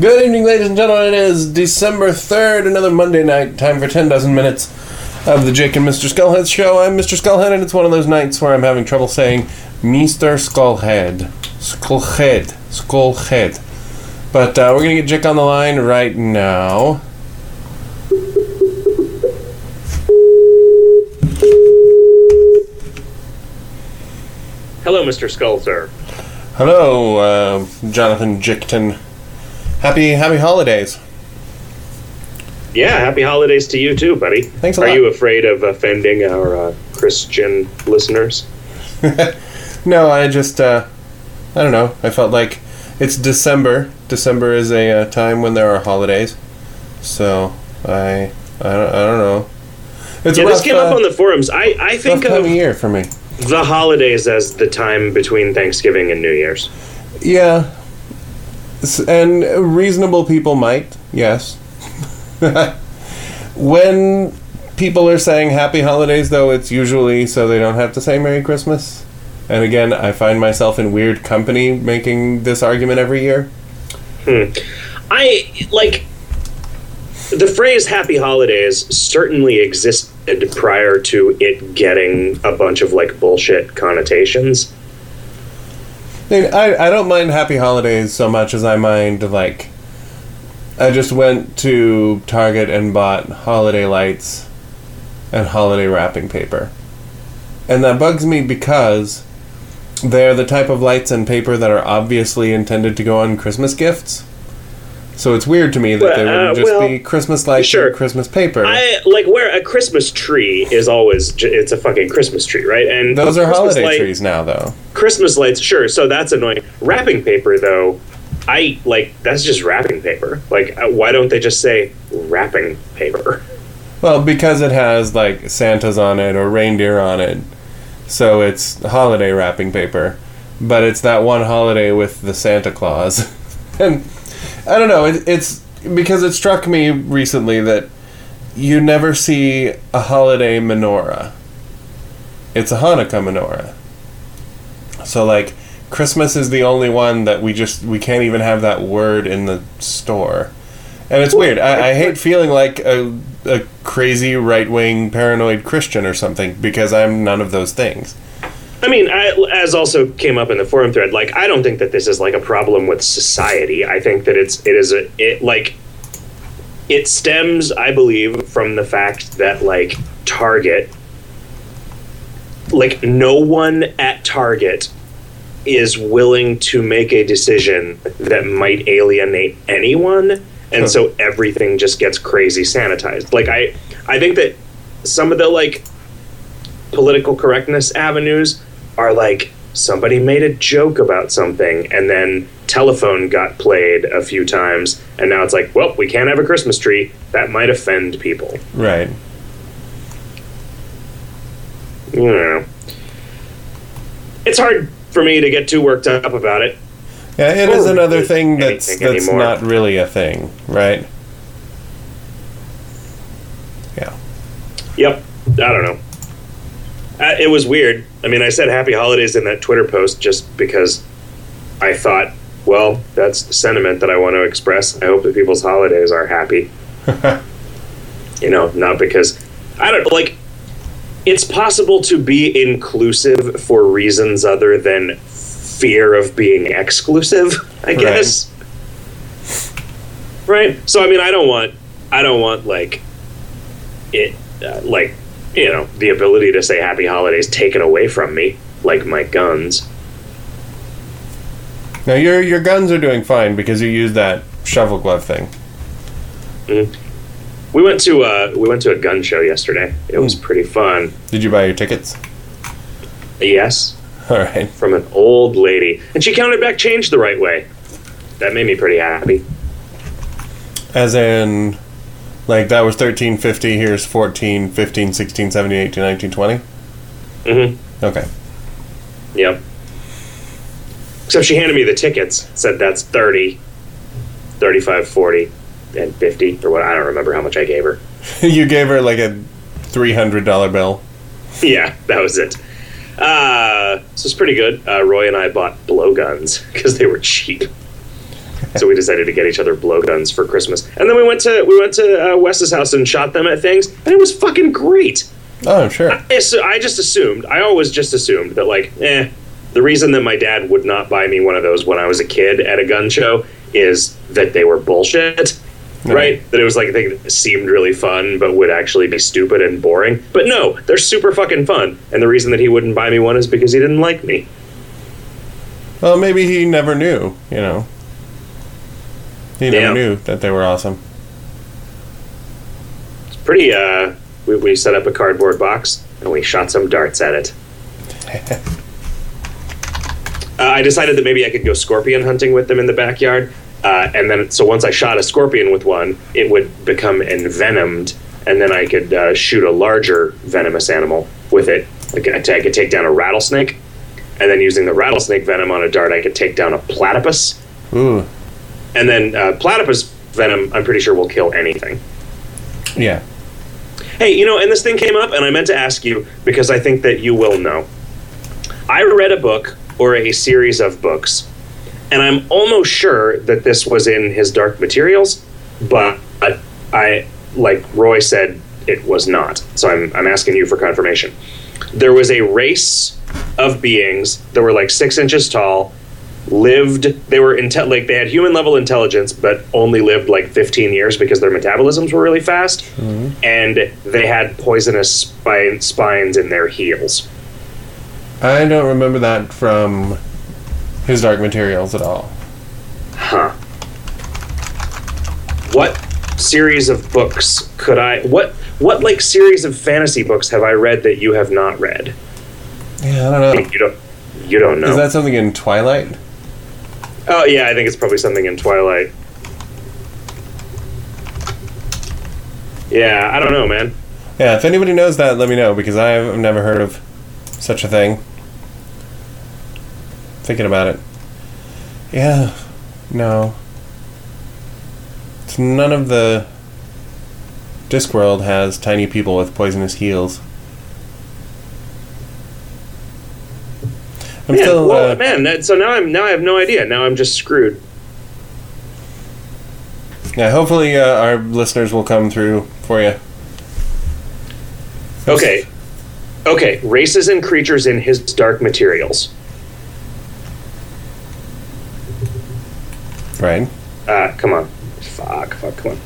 Good evening, ladies and gentlemen. It is December 3rd, another Monday night. Time for 10 dozen minutes of the Jake and Mr. Skullhead show. I'm Mr. Skullhead, and it's one of those nights where I'm having trouble saying Mr. Skullhead. Skullhead. Skullhead. But uh, we're going to get Jake on the line right now. Hello, Mr. Skull, sir. Hello, uh, Jonathan Jickton. Happy, happy holidays. Yeah, happy holidays to you too, buddy. Thanks a lot. Are lot. you afraid of offending our uh, Christian listeners? No, I just, uh, I don't know. I felt like it's December. December is a uh, time when there are holidays. So, I, I don't, I don't know. It's yeah, a this came uh, up on the forums. I, I rough think time of of year for me. the holidays as the time between Thanksgiving and New Year's. Yeah. And reasonable people might, yes. when people are saying happy holidays, though, it's usually so they don't have to say Merry Christmas. And again, I find myself in weird company making this argument every year. Hmm. I like the phrase "Happy Holidays" certainly existed prior to it getting a bunch of like bullshit connotations. I, I, don't mind happy holidays so much as I mind, like, I just went to Target and bought holiday lights and holiday wrapping paper. And that bugs me because they're the type of lights and paper that are obviously intended to go on Christmas gifts. So it's weird to me that Well, they uh, would just well, be Christmas lights sure. and Christmas paper. I like where a Christmas tree is always j- it's a fucking Christmas tree, right? And Those are Christmas holiday light- trees now, though. Christmas lights, sure. So that's annoying. Wrapping paper, though, I like that's just wrapping paper. Like, uh, why don't they just say wrapping paper? Well, because it has like Santas on it or reindeer on it, so it's holiday wrapping paper. But it's that one holiday with the Santa Claus, and I don't know. It, it's because it struck me recently that you never see a holiday menorah. It's a Hanukkah menorah. So like Christmas is the only one that we just we can't even have that word in the store. And it's weird. I, I hate feeling like a, a crazy right wing paranoid Christian or something because I'm none of those things. I mean, I, as also came up in the forum thread, like I don't think that this is like a problem with society. I think that it's it is a it like it stems, I believe, from the fact that like Target, like no one at Target is willing to make a decision that might alienate anyone and Huh. so everything just gets crazy sanitized like i i think that some of the like political correctness avenues are like somebody made a joke about something and then telephone got played a few times and now it's like well we can't have a christmas tree that might offend people Right. you know it's hard for me to get too worked up about it Yeah, it is Or another thing that's that's anymore. not really a thing, right? Yeah. Yep. I don't know. Uh, it was weird. I mean, I said happy holidays in that Twitter post just because I thought, well, that's the sentiment that I want to express. I hope that people's holidays are happy. you know, not because I don't like it's possible to be inclusive for reasons other than fear of being exclusive, I guess. Right? So I mean, I don't want I don't want like it uh, like you know the ability to say happy holidays taken away from me like my guns. Now your your guns are doing fine because you use that shovel glove thing. we went to uh we went to a gun show yesterday. It was pretty fun. Did you buy your tickets? yes. All right. from an old lady. And she counted back change the right way. That made me pretty happy. As in like that was 1350, here's 14, 15, 16, 17, 18, 19, 20. mm-hmm Okay. yep except she handed me the tickets said that's 30 35 40 and 50 or what i don't remember how much i gave her you gave her like a $300 bill. yeah, that was it. Uh, so it's pretty good. Uh, Roy and I bought blowguns because they were cheap. so we decided to get each other blowguns for Christmas. And then we went to we went to uh, Wes's house and shot them at things, and it was fucking great. Oh, sure. I, so I just assumed, I always just assumed that like, eh, the reason that my dad would not buy me one of those when I was a kid at a gun show is that they were bullshit. Right? That it was like a thing that seemed really fun, but would actually be stupid and boring. But no, they're super fucking fun. And the reason that he wouldn't buy me one is because he didn't like me. Well, maybe he never knew, you know. He never Yeah. knew that they were awesome. It's pretty, uh, we, we set up a cardboard box and we shot some darts at it. Uh, I decided that maybe I could go scorpion hunting with them in the backyard. Uh, and then, so once I shot a scorpion with one, it would become envenomed, and then I could uh, shoot a larger venomous animal with it. Like I I could take down a rattlesnake, and then using the rattlesnake venom on a dart, I could take down a platypus. Ooh. And then uh, platypus venom, I'm pretty sure will kill anything. Yeah. Hey, you know, and this thing came up, and I meant to ask you because I think that you will know. I read a book or a series of books, and I'm almost sure that this was in his Dark Materials, but I, like Roy said, it was not. So I'm, I'm asking you for confirmation. There was a race of beings that were like six inches tall, lived, they were inte- like they had human level intelligence, but only lived like 15 years because their metabolisms were really fast, mm-hmm. and they had poisonous spine, spines in their heels. I don't remember that from his Dark Materials at all. Huh. What series of books could I what what like series of fantasy books have I read that you have not read? Yeah, I don't know. You don't you don't know. Is that something in Twilight? Oh yeah, I think it's probably something in Twilight. Yeah, I don't know, man. Yeah, if anybody knows that, let me know because I've never heard of such a thing. Thinking about it. Yeah, no. It's none of the Discworld has tiny people with poisonous heels. I'm Man, still. well, uh, man, that, so now I'm now I have no idea. Now I'm just screwed. yeah, hopefully uh, our listeners will come through for you. Okay. Okay, races and creatures in his dark materials. Right. Uh, come on. Fuck, fuck, come on.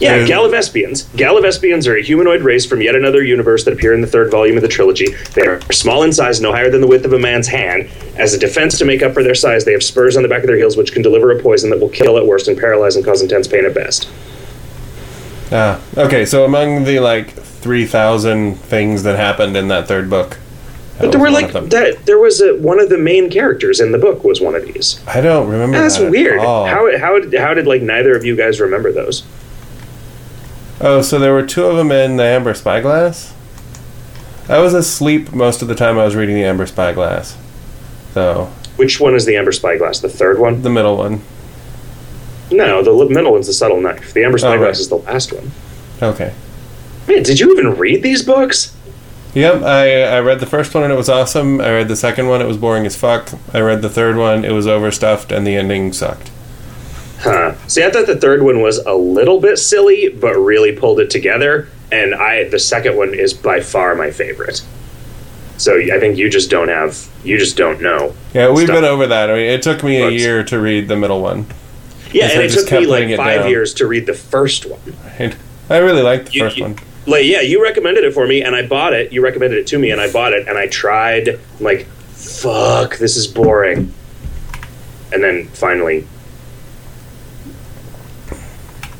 Yeah, Uh, Gallivespians. Gallivespians are a humanoid race from yet another universe that appear in the third volume of the trilogy. They are small in size, no higher than the width of a man's hand. As a defense to make up for their size, they have spurs on the back of their heels which can deliver a poison that will kill at worst and paralyze and cause intense pain at best. Ah, okay. So among the like three thousand things that happened in that third book, But there were like that. There was a, one of the main characters in the book was one of these. I don't remember. That's that at weird. How how did, how did like neither of you guys remember those? Oh, so there were two of them in the Amber Spyglass. I was asleep most of the time I was reading the Amber Spyglass. So Which one is the Amber Spyglass? The third one? the middle one. No, the middle one's the Subtle Knife. The Amber Oh, Spyglass right. is the last one. Okay. Man, did you even read these books? Yep, I I read the first one and it was awesome. I read the second one, it was boring as fuck. I read the third one, it was overstuffed, and the ending sucked. Huh. See, I thought the third one was a little bit silly, but really pulled it together. And I, the second one is by far my favorite. So I think you just don't have, you just don't know. Yeah, we've Stuff. been over that. I mean, it took me a year to read the middle one. Yeah, and it took me like five years to read the first one. Right? I really liked the You- first you- one. Like, yeah, you recommended it for me, and I bought it. You recommended it to me, and I bought it, and I tried. I'm like, fuck, this is boring. And then finally,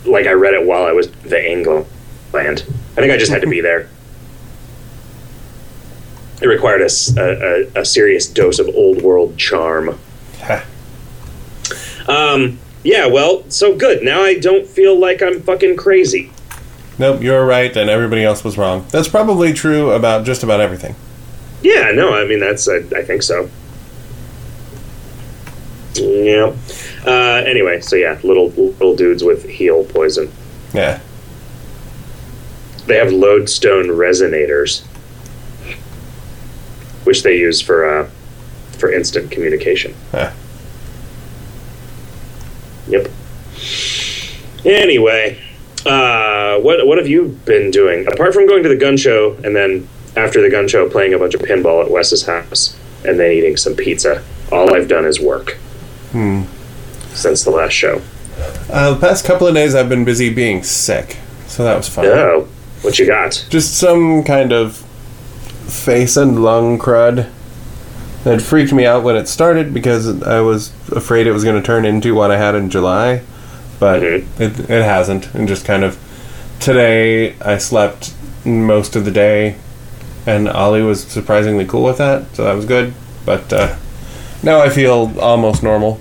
like, I read it while I was the England. Land. I think I just had to be there. It required a a serious dose of old world charm. Um, yeah, well, so good. Now I don't feel like I'm fucking crazy. Nope, you're right, and everybody else was wrong. That's probably true about just about everything. Yeah, no, I mean that's I, I think so. Yeah. Uh, anyway, so yeah, little little dudes with heel poison. Yeah. They have lodestone resonators, which they use for uh, for instant communication. Huh. Yep. Anyway, uh, what what have you been doing apart from going to the gun show and then after the gun show playing a bunch of pinball at Wes's house and then eating some pizza? All I've done is work Hmm. since the last show. Uh, the past couple of days, I've been busy being sick, so that was fun. Oh, what you got? Just some kind of face and lung crud that freaked me out when it started because I was afraid it was going to turn into what I had in July, but Mhm. it, it hasn't. And just kind of today, I slept most of the day, and Ollie was surprisingly cool with that, so that was good. But uh, now I feel almost normal.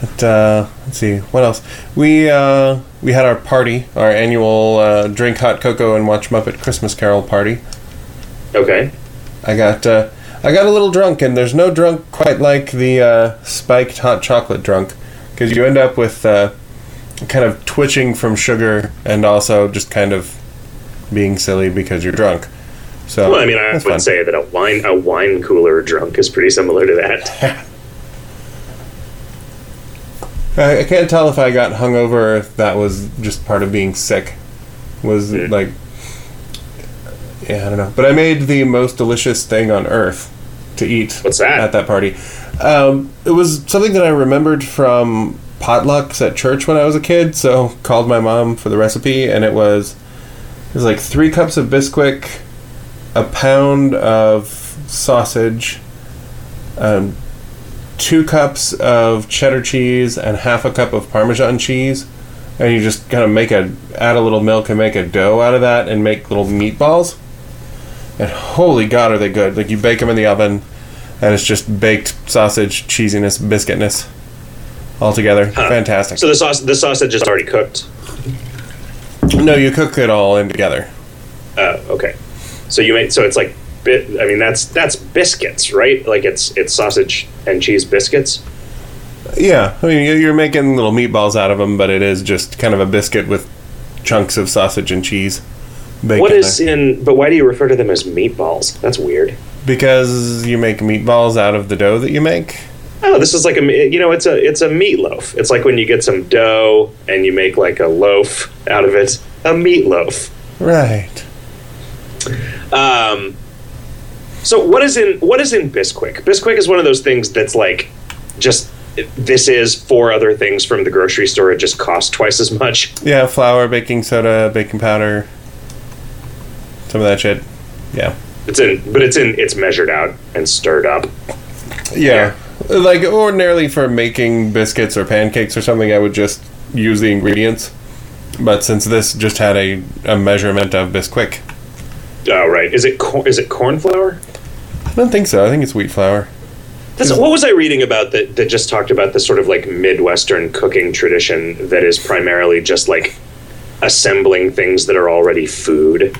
But uh, let's see, what else? We uh, we had our party, our annual uh, drink hot cocoa and watch Muppet Christmas Carol party. Okay. I got uh, I got a little drunk, and there's no drunk quite like the uh, spiked hot chocolate drunk, because you end up with uh, kind of twitching from sugar and also just kind of being silly because you're drunk. So Well, I mean, I would fun. say that a wine a wine cooler drunk is pretty similar to that. I, I can't tell if I got hungover or if that was just part of being sick. Was Mm. like, yeah, I don't know. But I made the most delicious thing on earth to eat. What's that? At that party, um, it was something that I remembered from potlucks at church when I was a kid. So called my mom for the recipe, and it was it was like three cups of Bisquick, a pound of sausage, um, two cups of cheddar cheese and half a cup of parmesan cheese and you just kind of make a add a little milk and make a dough out of that and make little meatballs and holy god are they good like you bake them in the oven and it's just baked sausage cheesiness biscuitness all together Huh. fantastic So the sauce the sausage is already cooked. no you cook it all in together Uh, okay. So you make so it's like bit. I mean that's that's biscuits, right? Like it's it's sausage and cheese biscuits. yeah i mean you- you're making little meatballs out of them but it is just kind of a biscuit with chunks of sausage and cheese baked What in there. in? But why do you refer to them as meatballs? That's weird. because you make meatballs out of the dough that you make Oh, this is like a you know it's a it's a meatloaf. It's like when you get some dough and you make like a loaf out of it. A meatloaf. right Um, so what is in what is in Bisquick? Bisquick is one of those things that's like just this is four other things from the grocery store. It just costs twice as much. Yeah, flour, baking soda, baking powder, some of that shit. Yeah. It's in, but it's in. It's measured out and stirred up. Yeah. Like ordinarily for making biscuits or pancakes or something, I would just use the ingredients. But since this just had a, a measurement of Bisquick, Oh right. Is it cor- is it corn flour? I don't think so. I think it's wheat flour. That's, what was I reading about that? That just talked about this sort of like midwestern cooking tradition that is primarily just like assembling things that are already food,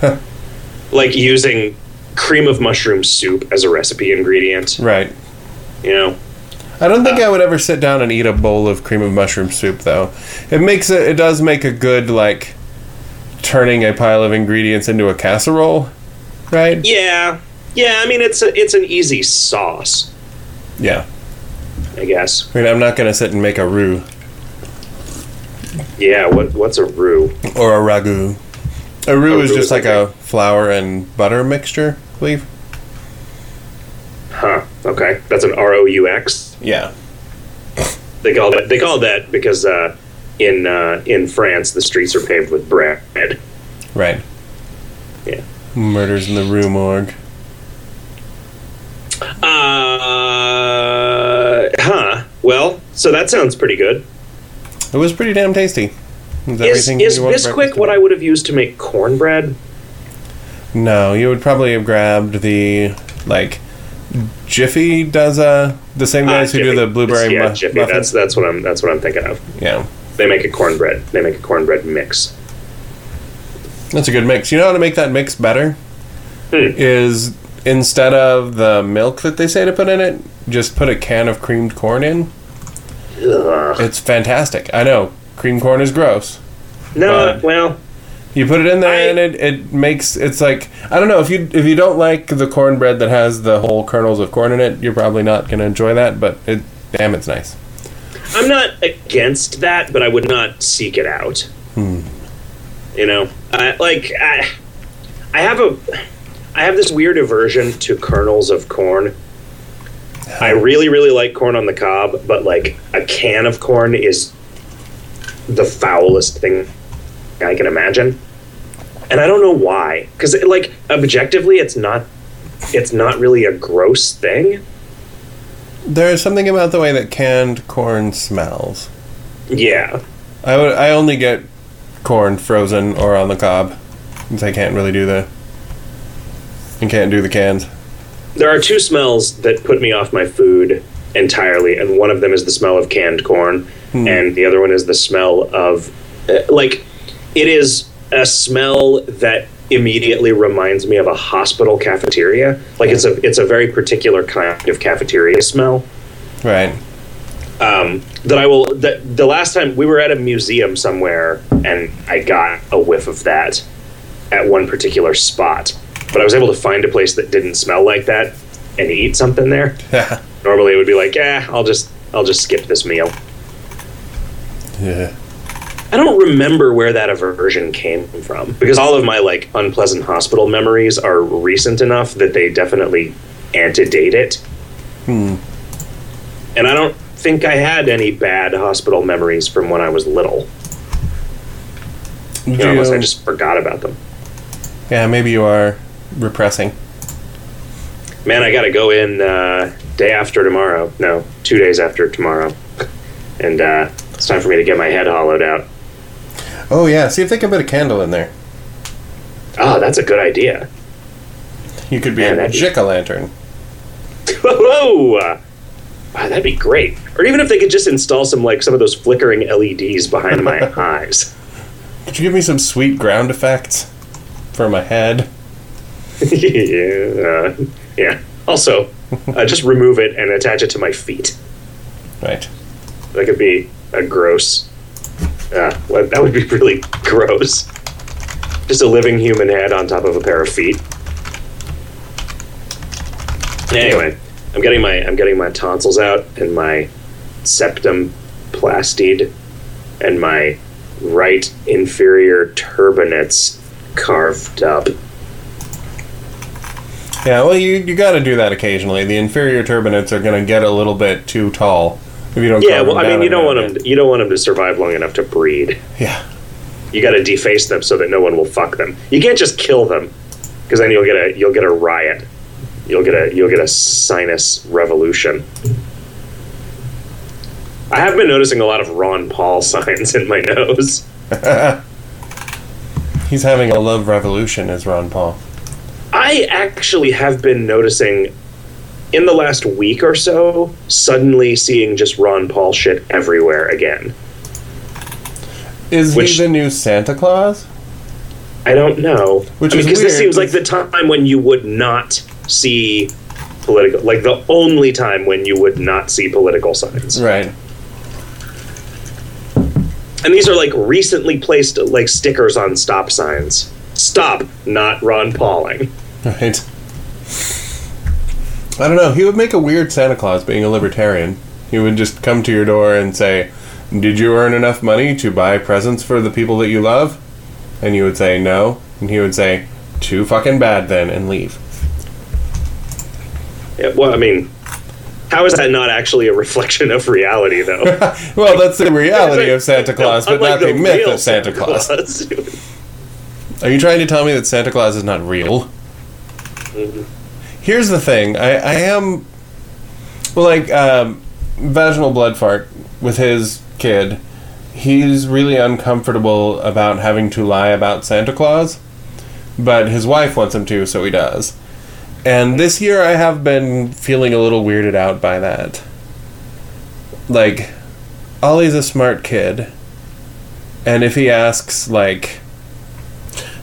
like using cream of mushroom soup as a recipe ingredient. Right. You know, I don't think uh. I would ever sit down and eat a bowl of cream of mushroom soup, though. It makes it. It does make a good like turning a pile of ingredients into a casserole, right? yeah, yeah. I mean, it's a, it's an easy sauce, Yeah. I guess. I mean, I'm not gonna sit and make a roux Yeah. What what's a roux? or a ragu. A roux A is roux just is like like a flour and butter mixture, I believe. Huh. Okay, that's an R O U X. Yeah. They call that they call that because uh, in uh, in France the streets are paved with bread. Right. Yeah. Murders in the Rue Morgue. Uh, huh. Well, so that sounds pretty good. It was pretty damn tasty. Is, Is, is Bisquick what? I would have used to make cornbread? No, you would probably have grabbed the like Jiffy does uh the same guys Ah, who do the blueberry yeah, mu- Jiffy. muffins. That's that's what I'm that's what I'm thinking of. yeah, They make a cornbread. They make a cornbread mix. that's a good mix. You know how to make that mix better? Hmm. Is instead of the milk that they say to put in it, just put a can of creamed corn in. Ugh. It's fantastic. I know creamed corn is gross. No, well, You put it in there I- and it, it makes it's like I don't know if you if you don't like the cornbread that has the whole kernels of corn in it, you're probably not gonna enjoy that. But it damn, it's nice. I'm not against that, but I would not seek it out. Hmm. You know, I, like I, I have a, I have this weird aversion to kernels of corn. I really, really like corn on the cob, but like a can of corn is the foulest thing I can imagine, and I don't know why. Because like objectively, it's not, it's not really a gross thing. There's something about the way that canned corn smells. Yeah, I would. I only get corn frozen or on the cob, since I can't really do the. And can't do the cans. there are two smells that put me off my food entirely, and one of them is the smell of canned corn, and the other one is the smell of uh, like it is a smell that immediately reminds me of a hospital cafeteria. Like it's a it's a very particular kind of cafeteria smell. Right. Um, that I will. That the last time we were at a museum somewhere, and I got a whiff of that at one particular spot, but I was able to find a place that didn't smell like that and eat something there. Yeah. Normally, it would be like, yeah, I'll just I'll just skip this meal. yeah. I don't remember where that aversion came from because all of my like unpleasant hospital memories are recent enough that they definitely antedate it. Hmm. And I don't think I had any bad hospital memories from when I was little. You know, unless I just forgot about them. Yeah, maybe you are repressing. Man, I got to go in uh, day after tomorrow. No, two days after tomorrow, and uh, it's time for me to get my head hollowed out. Oh yeah. See if they can put a candle in there. Oh, that's a good idea. You could be Man, a jack o' lantern. Whoa! Wow, that'd be great. Or even if they could just install some like some of those flickering LEDs behind my eyes. Could you give me some sweet ground effects for my head? yeah, uh, yeah. Also, uh, just remove it and attach it to my feet. Right. That could be a gross. Uh, well, that would be really gross. Just a living human head on top of a pair of feet. Anyway, I'm getting my I'm getting my tonsils out and my septum plastied and my right inferior turbinates carved up. Yeah. Well, you you got to do that occasionally. The inferior turbinates are going to get a little bit too tall if you don't. Yeah, well, I mean, you don't want them. You don't want them to survive long enough to breed. Yeah. You got to deface them so that no one will fuck them. You can't just kill them, because then you'll get a you'll get a riot. You'll get a you'll get a sinus revolution. I have been noticing a lot of Ron Paul signs in my nose. He's having a love revolution, as Ron Paul. I actually have been noticing in the last week or so, suddenly seeing just Ron Paul shit everywhere again. Is Which- he the new Santa Claus? I don't know. Which I mean, because this seems like the time when you would not see political, like the only time when you would not see political signs. Right. And these are like recently placed like stickers on stop signs. Stop, not Ron Pauling. Right. I don't know. He would make a weird Santa Claus being a libertarian. He would just come to your door and say, Did you earn enough money to buy presents for the people that you love? And you would say, No. And he would say, Too fucking bad then, and leave. Yeah, well, I mean, how is that not actually a reflection of reality, though? well, that's the reality of Santa Claus, but not the, myth of Santa, Claus. Claus. Are you trying to tell me that Santa Claus is not real? Mm-hmm. Here's the thing. I, I am. Well, like, um, vaginal blood fart with his kid, he's really uncomfortable about having to lie about Santa Claus, but his wife wants him to, so he does. And this year I have been feeling a little weirded out by that. Like, Ollie's a smart kid, and if he asks, like,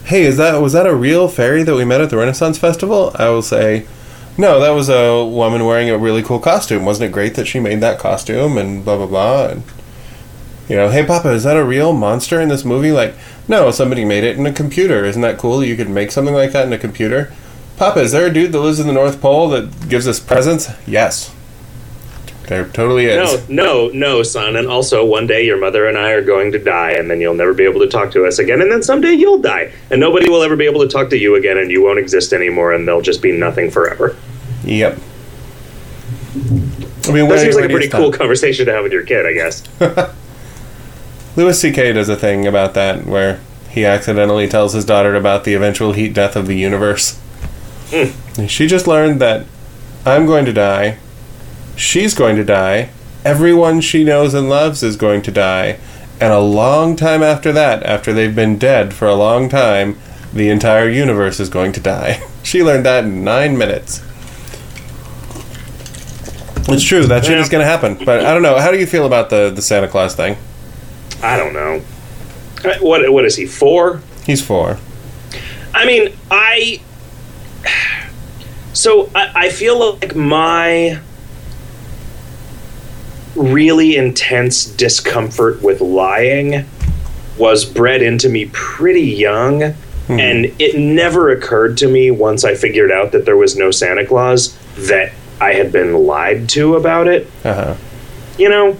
hey, is that was that a real fairy that we met at the Renaissance Festival? I will say, no, that was a woman wearing a really cool costume. Wasn't it great that she made that costume and blah blah blah? And you know, hey, Papa, is that a real monster in this movie? Like, no, somebody made it in a computer. Isn't that cool? You could make something like that in a computer. Papa, is there a dude that lives in the North Pole that gives us presents? Yes. There totally is. No, no, no, son. And also, one day your mother and I are going to die, and then you'll never be able to talk to us again. And then someday you'll die, and nobody will ever be able to talk to you again, and you won't exist anymore, and they'll just be nothing forever. Yep. I mean, That seems like a pretty cool conversation to have with your kid, I guess. Louis C.K. does a thing about that where he accidentally tells his daughter about the eventual heat death of the universe. Hmm. And She just learned that I'm going to die, she's going to die, everyone she knows and loves is going to die, and a long time after that, after they've been dead for a long time, the entire universe is going to die. She learned that in nine minutes. It's true, that shit is going to happen. But I don't know. How do you feel about the, the Santa Claus thing? I don't know. Uh, What what is he four? He's four. I mean, I. So I, I feel like my really intense discomfort with lying was bred into me pretty young. And it never occurred to me once I figured out that there was no Santa Claus that I had been lied to about it. Uh huh. You know?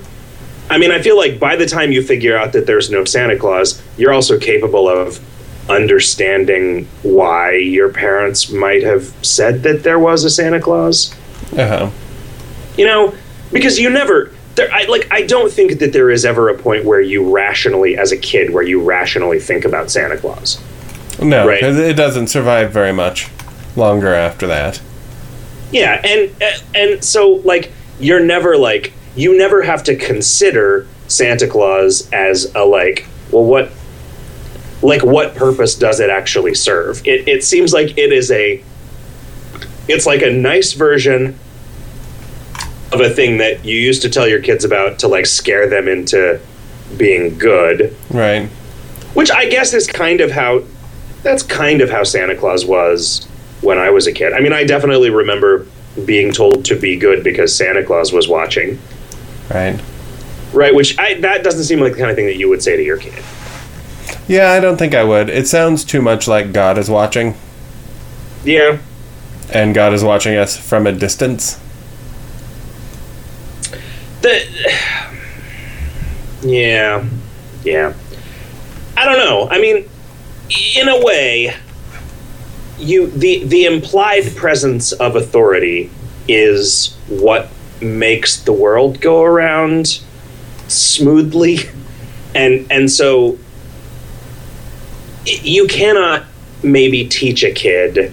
I mean, I feel like by the time you figure out that there's no Santa Claus, you're also capable of understanding why your parents might have said that there was a Santa Claus. Uh huh. You know, because you never there I like I don't think that there is ever a point where you rationally as a kid where you rationally think about Santa Claus. No, Right. it doesn't survive very much longer after that. Yeah, and and so like you're never like you never have to consider Santa Claus as a like well what like what purpose does it actually serve? It it seems like it is a it's like a nice version of a thing that you used to tell your kids about to like scare them into being good, Right. which I guess is kind of how that's kind of how Santa Claus was when I was a kid. I mean, I definitely remember being told to be good because Santa Claus was watching, Right. right? Which I, that doesn't seem like the kind of thing that you would say to your kid. Yeah, I don't think I would. It sounds too much like God is watching, Yeah, and God is watching us from a distance. the yeah, yeah. I don't know. I mean, in a way, you the the implied presence of authority is what makes the world go around smoothly. And and so you cannot maybe teach a kid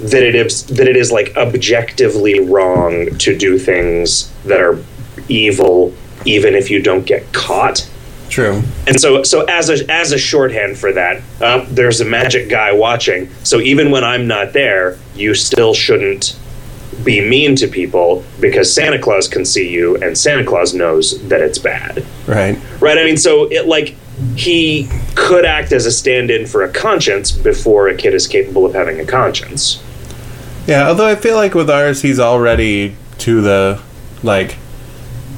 that it is that it is like objectively wrong to do things that are evil even if you don't get caught True. and so, so as a as a shorthand for that, uh, there's a magic guy watching. So even when I'm not there, you still shouldn't be mean to people because Santa Claus can see you, and Santa Claus knows that it's bad, Right. right? I mean, so it like he could act as a stand-in for a conscience before a kid is capable of having a conscience. Yeah, although I feel like with ours, he's already to the like,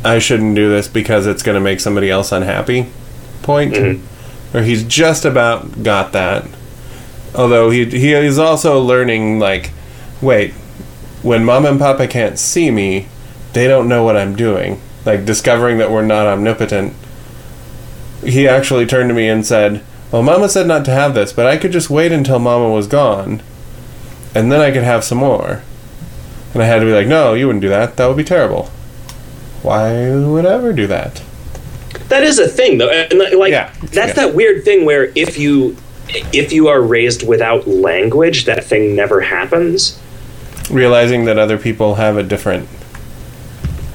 I shouldn't do this because it's going to make somebody else unhappy point. Mhm. Or he's just about got that. Although he he is also learning like, wait, when mom and papa can't see me, they don't know what I'm doing. Like discovering that we're not omnipotent. He actually turned to me and said, "Well, mama said not to have this, but I could just wait until mama was gone." and then I could have some more. And I had to be like, no, you wouldn't do that. That would be terrible. Why would I ever do that? That is a thing, though, and like Yeah, that's yeah. that weird thing where if you if you are raised without language, that thing never happens. Realizing that other people have a different,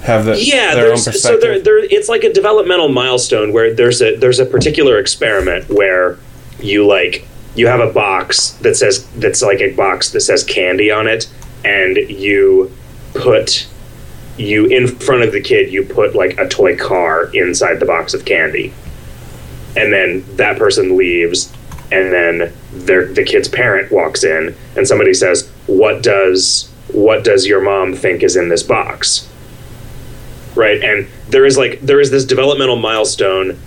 have the yeah their own there's, so perspective. there, there it's like a developmental milestone where there's a there's a particular experiment where you like you have a box that says that's like a box that says candy on it and you put you in front of the kid you put like a toy car inside the box of candy. And then that person leaves and then their the kid's parent walks in and somebody says what does what does your mom think is in this box? Right? And there is like there is this developmental milestone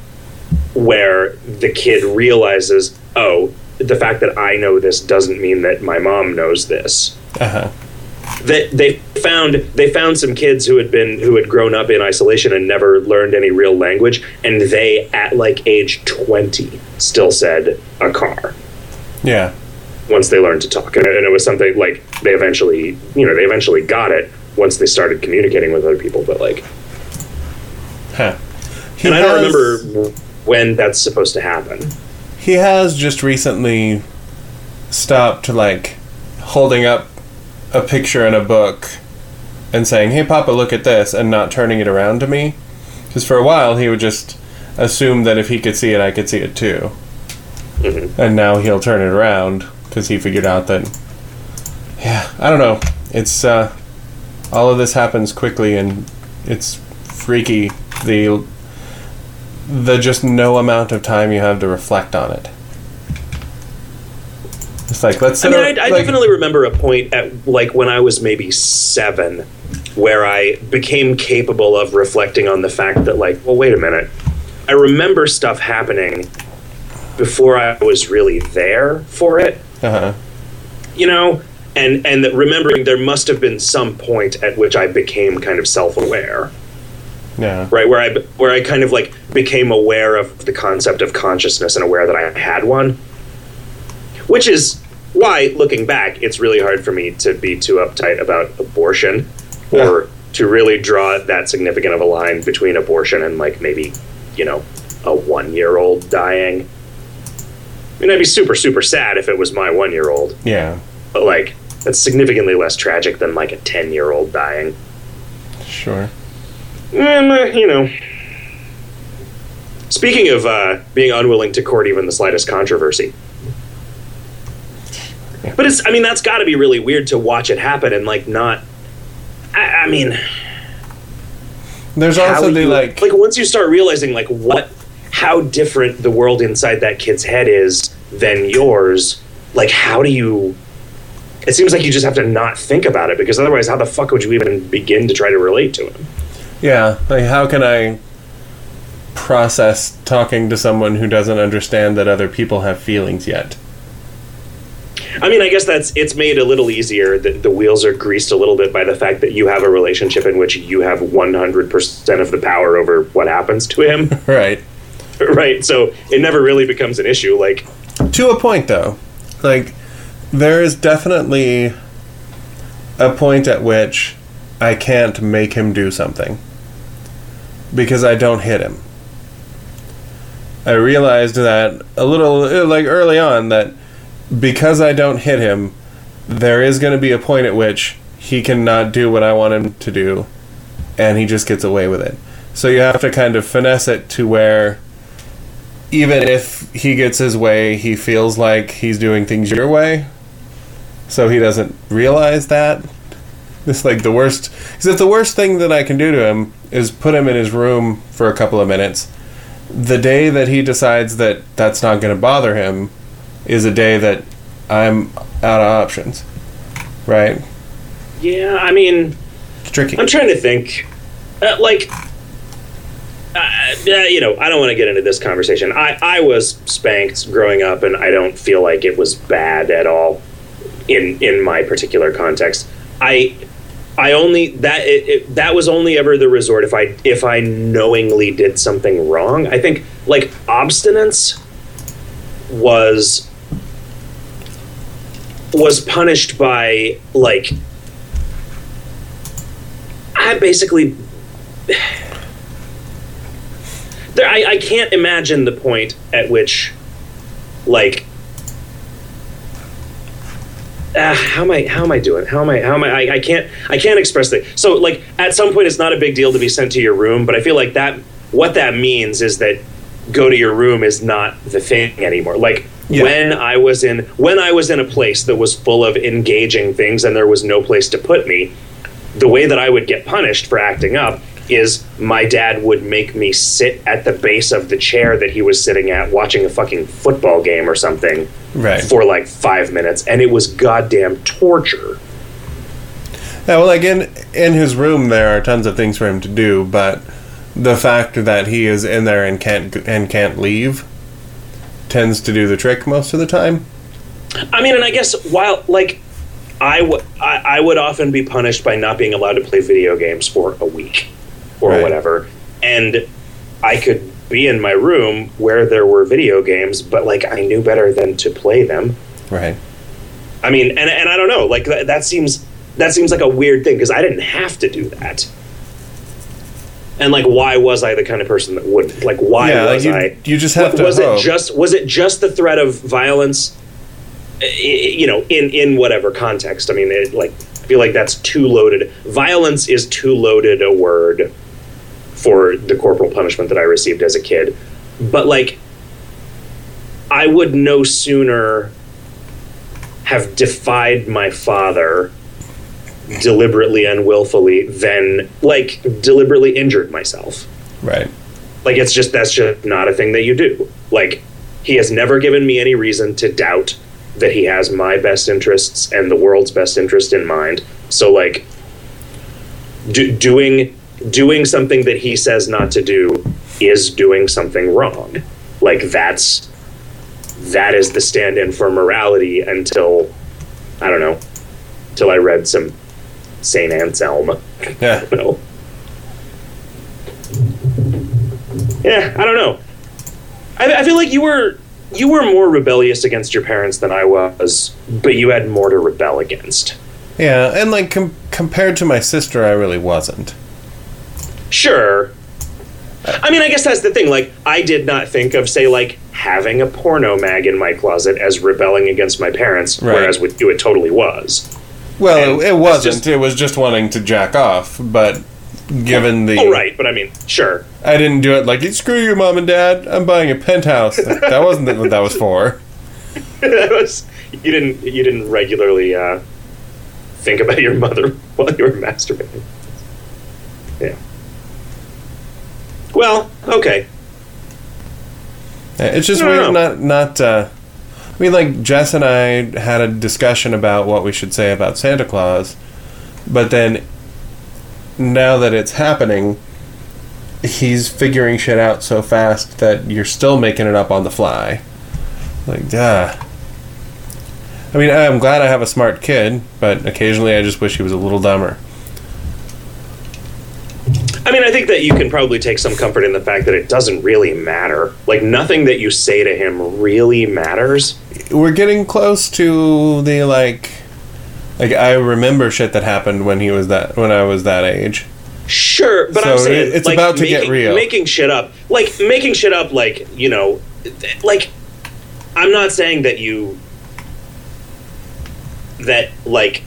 where the kid realizes oh the fact that i know this doesn't mean that my mom knows this. Uh-huh. That they found they found some kids who had been who had grown up in isolation and never learned any real language, and they at like age twenty still said a car Yeah. once they learned to talk, and, and it was something like they eventually you know they eventually got it once they started communicating with other people, but like. Huh. He And I don't remember when that's supposed to happen. He has just recently stopped like holding up a picture in a book and saying, "Hey, Papa, look at this," and not turning it around to me. Because for a while he would just assume that if he could see it, I could see it too. Mhm. And now he'll turn it around because he figured out that. Yeah, I don't know. It's uh, all of this happens quickly and it's freaky. The the just no amount of time you have to reflect on it. It's like let's. I mean, I, I like- definitely remember a point at like when I was maybe seven, where I became capable of reflecting on the fact that, like, well, wait a minute, I remember stuff happening before I was really there for it, Uh-huh. you know, and and that remembering there must have been some point at which I became kind of self-aware. Yeah. right where i where i kind of like became aware of the concept of consciousness and aware that i had one which is why looking back it's really hard for me to be too uptight about abortion or to really draw that significant of a line between abortion and like maybe you know a one year old dying i mean i'd be super super sad if it was my one year old Yeah. but like that's significantly less tragic than like a 10 year old dying Sure. Um, uh, you know. Speaking of uh, being unwilling to court even the slightest controversy. But it's, I mean, that's got to be really weird to watch it happen and, like, not. I, I mean, There's also the you- like. Like, once you start realizing, like, what. How different the world inside that kid's head is than yours, like, how do you. It seems like you just have to not think about it because otherwise, how the fuck would you even begin to try to relate to him? Yeah, like how can I process talking to someone who doesn't understand that other people have feelings yet? I mean, I guess that's it's made a little easier. that the wheels are greased a little bit by the fact that you have a relationship in which you have 100% of the power over what happens to him, Right. right? So it never really becomes an issue. Like, To a point though. Like there is definitely a point at which I can't make him do something because I don't hit him. I realized that a little like early on that because I don't hit him, there is going to be a point at which he cannot do what I want him to do, and he just gets away with it. So you have to kind of finesse it to where even if he gets his way, he feels like he's doing things your way. So he doesn't realize that. It's like the worst. Because if the worst thing that I can do to him is put him in his room for a couple of minutes, the day that he decides that that's not going to bother him is a day that I'm out of options. Right? yeah, I mean, It's tricky. I'm trying to think. Uh, like, uh, you know, I don't want to get into this conversation. I, I was spanked growing up, and I don't feel like it was bad at all in in my particular context. I I only that it, it, that was only ever the resort if I if I knowingly did something wrong. I think like obstinance was was punished by like I basically there I, I can't imagine the point at which like uh, how am I how am I doing? How am I how am I, I I can't I can't express that so like at some point it's not a big deal to be sent to your room but I feel like that what that means is that go to your room is not the thing anymore. Like Yeah. when I was in when I was in a place that was full of engaging things and there was no place to put me the way that I would get punished for acting up is my dad would make me sit at the base of the chair that he was sitting at watching a fucking football game or something Right. for like five minutes and it was goddamn torture Yeah, well, like in in his room, there are tons of things for him to do, but the fact that he is in there and can't and can't leave tends to do the trick most of the time. I mean, and I guess while like I, w- I, I would often be punished by not being allowed to play video games for a week or Right. whatever. And I could be in my room where there were video games, but like I knew better than to play them. Right. I mean, and, and I don't know, like that, that seems that seems like a weird thing because I didn't have to do that. And like, why was I the kind of person that would like? Why yeah, was you, I? you just have was to was hope. it just was it just the threat of violence you know in in whatever context i mean it like i feel like that's too loaded violence is too loaded a word for the corporal punishment that i received as a kid but like i would no sooner have defied my father deliberately and willfully than like deliberately injured myself right. like it's just that's just not a thing that you do. Like he has never given me any reason to doubt that he has my best interests and the world's best interest in mind. So like do, doing doing something that he says not to do is doing something wrong. Like that's that is the stand-in for morality until I don't know, till I read some Saint Anselm. Yeah. No. Yeah, I don't know. I, I feel like you were you were more rebellious against your parents than I was, but you had more to rebel against. Yeah, and like com- compared to my sister, I really wasn't. Sure. I mean, I guess that's the thing. Like, I did not think of, say, like having a porno mag in my closet as rebelling against my parents, Right. whereas with you, it totally was. Well, it, it wasn't. just- it was just wanting to jack off. But given the, Oh, right, but I mean, sure. I didn't do it like screw you, mom and dad. I'm buying a penthouse. that wasn't what that was for. that was you didn't you didn't regularly uh, think about your mother while you were masturbating. Yeah. Well, okay. It's just no, weird. no. Not not. Uh, I mean, like Jess and I had a discussion about what we should say about Santa Claus, but then now that it's happening, he's figuring shit out so fast that you're still making it up on the fly. Like, duh. I mean, I'm glad I have a smart kid, but occasionally I just wish he was a little dumber. I mean, I think that you can probably take some comfort in the fact that it doesn't really matter. Like nothing that you say to him really matters. We're getting close to the like. Like I remember shit that happened when he was that when I was that age. Sure, but So I'm saying it's like, about to get making, real. Making shit up, like making shit up, like you know, like I'm not saying that you that like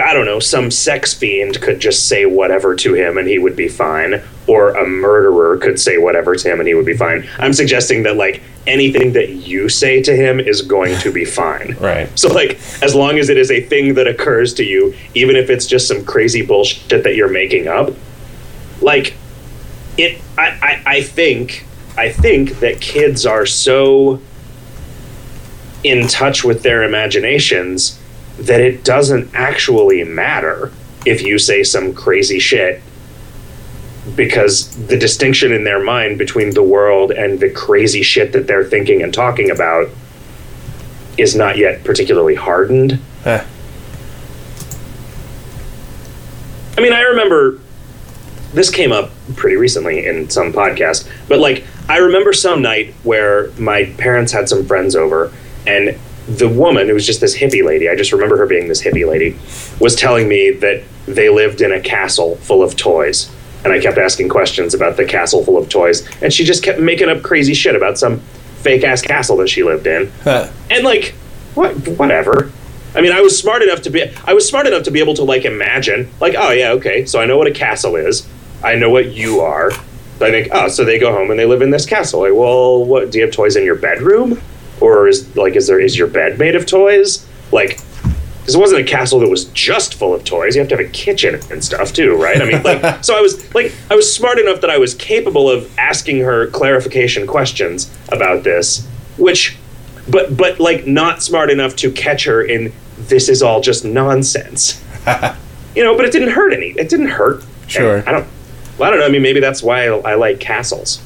I don't know, some sex fiend could just say whatever to him and he would be fine, or a murderer could say whatever to him and he would be fine. I'm suggesting that like anything that you say to him is going to be fine. Right. So like as long as it is a thing that occurs to you, even if it's just some crazy bullshit that you're making up, like it I, I, I think I think that kids are so in touch with their imaginations that it doesn't actually matter if you say some crazy shit because the distinction in their mind between the world and the crazy shit that they're thinking and talking about is not yet particularly hardened. Eh. I mean, I remember this came up pretty recently in some podcast, but like I remember some night where my parents had some friends over and the woman who was just this hippie lady, I just remember her being this hippie lady, was telling me that they lived in a castle full of toys. And I kept asking questions about the castle full of toys, and she just kept making up crazy shit about some fake ass castle that she lived in. Huh. and like what whatever. I mean i was smart enough to be i was smart enough to be able to like imagine like oh yeah okay so i know what a castle is. I know what you are. I think oh so they go home and they live in this castle. Like well what do you have toys in your bedroom or is like is there is your bed made of toys like because it wasn't a castle that was just full of toys. You have to have a kitchen and stuff too, right? I mean, like, so I was like, I was smart enough that I was capable of asking her clarification questions about this, which, but but like not smart enough to catch her in this is all just nonsense, you know. But it didn't hurt any. It didn't hurt. And Sure. I don't. Well, I don't know. I mean, maybe that's why I, I like castles.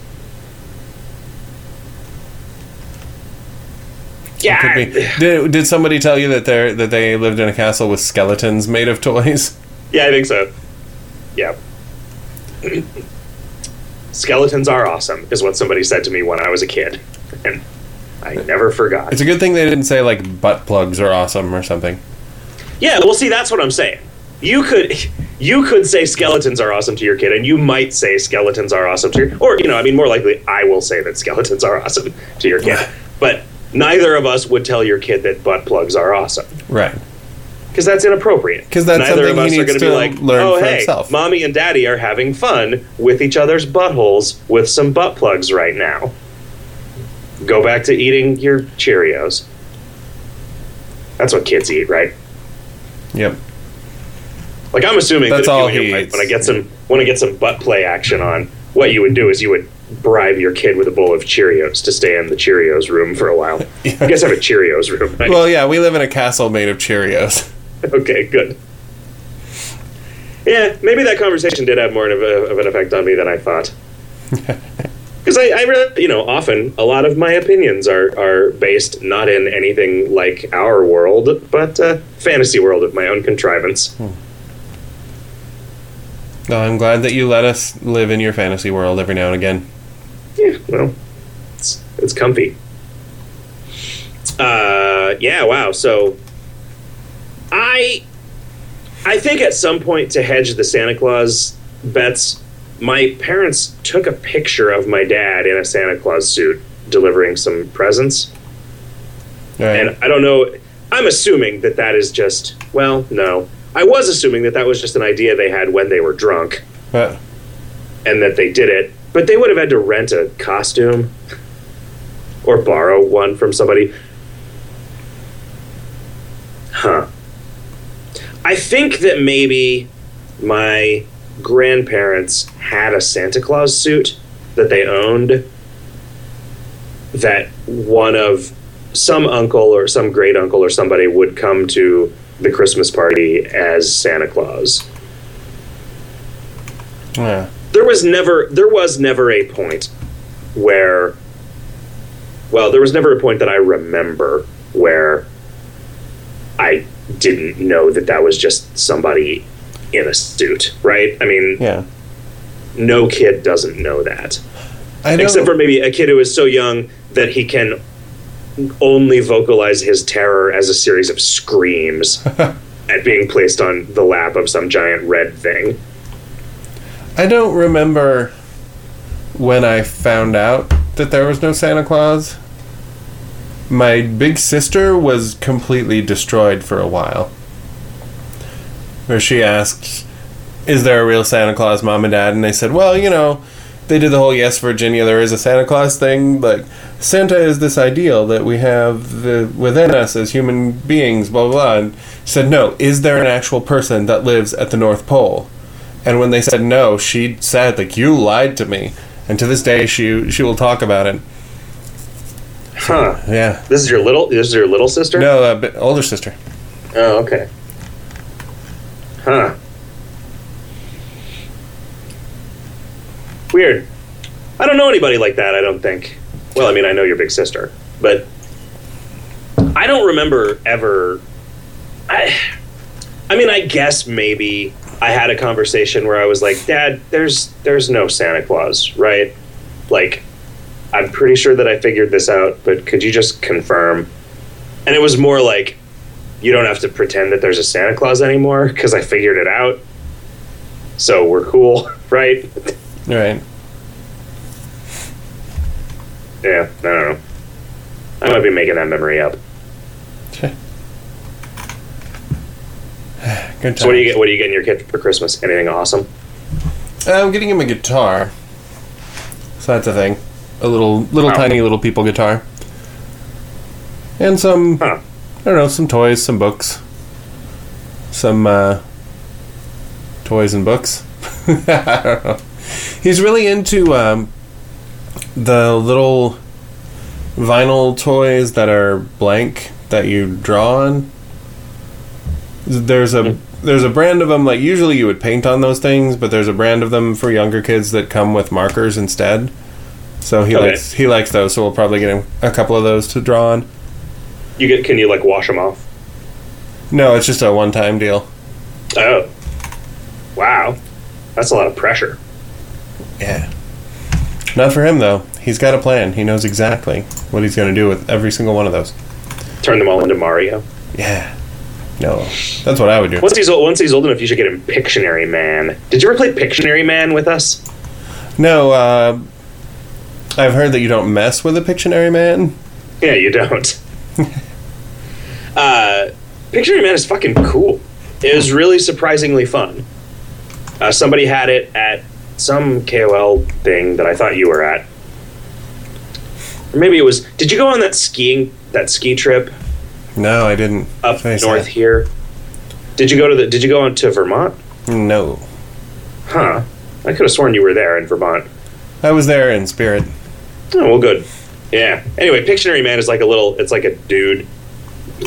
Yeah. Could be. Did, did somebody tell you that they that they lived in a castle with skeletons made of toys? Yeah, I think so. Yeah. Skeletons are awesome, is what somebody said to me when I was a kid. And I never forgot. It's a good thing they didn't say like butt plugs are awesome or something. Yeah, well, see, that's what I'm saying. You could, you could say skeletons are awesome to your kid, and you might say skeletons are awesome to your, or you know, I mean, more likely, I will say that skeletons are awesome to your kid. But neither of us would tell your kid that butt plugs are awesome Right. because that's inappropriate. 'Cause that's neither something of us he are going to be like, learn oh for hey, himself." mommy and daddy are having fun with each other's buttholes with some butt plugs right now. Go back to eating your Cheerios. That's what kids eat, right? Yep. Like I'm assuming That's that all you, he when I- when I get some when I get some butt play action on, what you would do is you would bribe your kid with a bowl of Cheerios to stay in the Cheerios room for a while. You guys have a Cheerios room, right? Well, yeah, we live in a castle made of Cheerios. okay, good. Yeah, maybe that conversation did have more of, a, of an effect on me than I thought. Because I, I really, you know, often a lot of my opinions are, are based not in anything like our world, but uh, fantasy world of my own contrivance. No, I'm glad that you let us live in your fantasy world every now and again. Yeah, well, it's it's comfy. Uh, yeah, wow. So, I, I think at some point to hedge the Santa Claus bets, my parents took a picture of my dad in a Santa Claus suit delivering some presents, right. and I don't know. I'm assuming that that is just well, no. I was assuming that that was just an idea they had when they were drunk but and that they did it, but they would have had to rent a costume or borrow one from somebody. Huh. I think that maybe my grandparents had a Santa Claus suit that they owned that one of some uncle or some great uncle or somebody would come to the Christmas party as Santa Claus yeah. There was never there was never a point where well there was never a point that i remember where i didn't know that that was just somebody in a suit right? I mean Yeah. no kid doesn't know that. I don't, except for maybe a kid who is so young that he can only vocalize his terror as a series of screams at being placed on the lap of some giant red thing I don't remember when I found out that there was no Santa Claus. My big sister was completely destroyed for a while. Where she asked, Is there a real Santa Claus, mom and dad? And they said, Well, you know, they did the whole Yes, Virginia, there is a Santa Claus thing, but Santa is this ideal that we have the, within us as human beings, blah, blah, blah. And said, No, is there an actual person that lives at the North Pole? And when they said no, she said, like, you lied to me. And to this day, she she will talk about it. huh Yeah. this is your little this is your little sister No, uh, older sister. Oh, okay. Huh. Weird. I don't know anybody like that, I don't think. Well, I mean, I know your big sister, but I don't remember ever. I, I mean, I guess maybe I had a conversation where I was like, "Dad, there's there's no Santa Claus, right? Like, I'm pretty sure that I figured this out, but could you just confirm?" And it was more like, you don't have to pretend that there's a Santa Claus anymore because I figured it out. So we're cool, right? Right. Yeah, I don't know. I might be making that memory up. Good So what do you get? What do you getting your kid for Christmas? Anything awesome? I'm getting him a guitar. So that's a thing. A little, little Oh. tiny little people guitar. And some, Huh? I don't know, some toys, some books. Some, uh, toys and books. I don't know. He's really into, um, the little vinyl toys that are blank that you draw on. There's a there's a brand of them like usually you would paint on those things, but there's a brand of them for younger kids that come with markers instead. So he Okay. likes he likes those, so we'll probably get him a couple of those to draw on. You get? Can you like wash them off? No, it's just a one-time deal. Oh, wow, that's a lot of pressure. Yeah. Not for him though. He's got a plan. He knows exactly what he's going to do with every single one of those. Turn them all into Mario. Yeah. No, that's what I would do. Once he's old, once he's old enough, you should get him Pictionary Man. Did you ever play Pictionary Man with us? No, uh, I've heard that you don't mess with a Pictionary man. Yeah, you don't. uh, Pictionary Man is fucking cool. It was really surprisingly fun. Uh, somebody had it at some KOL thing that I thought you were at, or maybe it was. Did you go on that skiing that ski trip No, I didn't. up north that. here? Did you go to the? Did you go on to Vermont? No, Huh. I could have sworn you were there in Vermont. I was there in spirit. Oh well, good. Yeah. Anyway, Pictionary Man is like a little. It's like a dude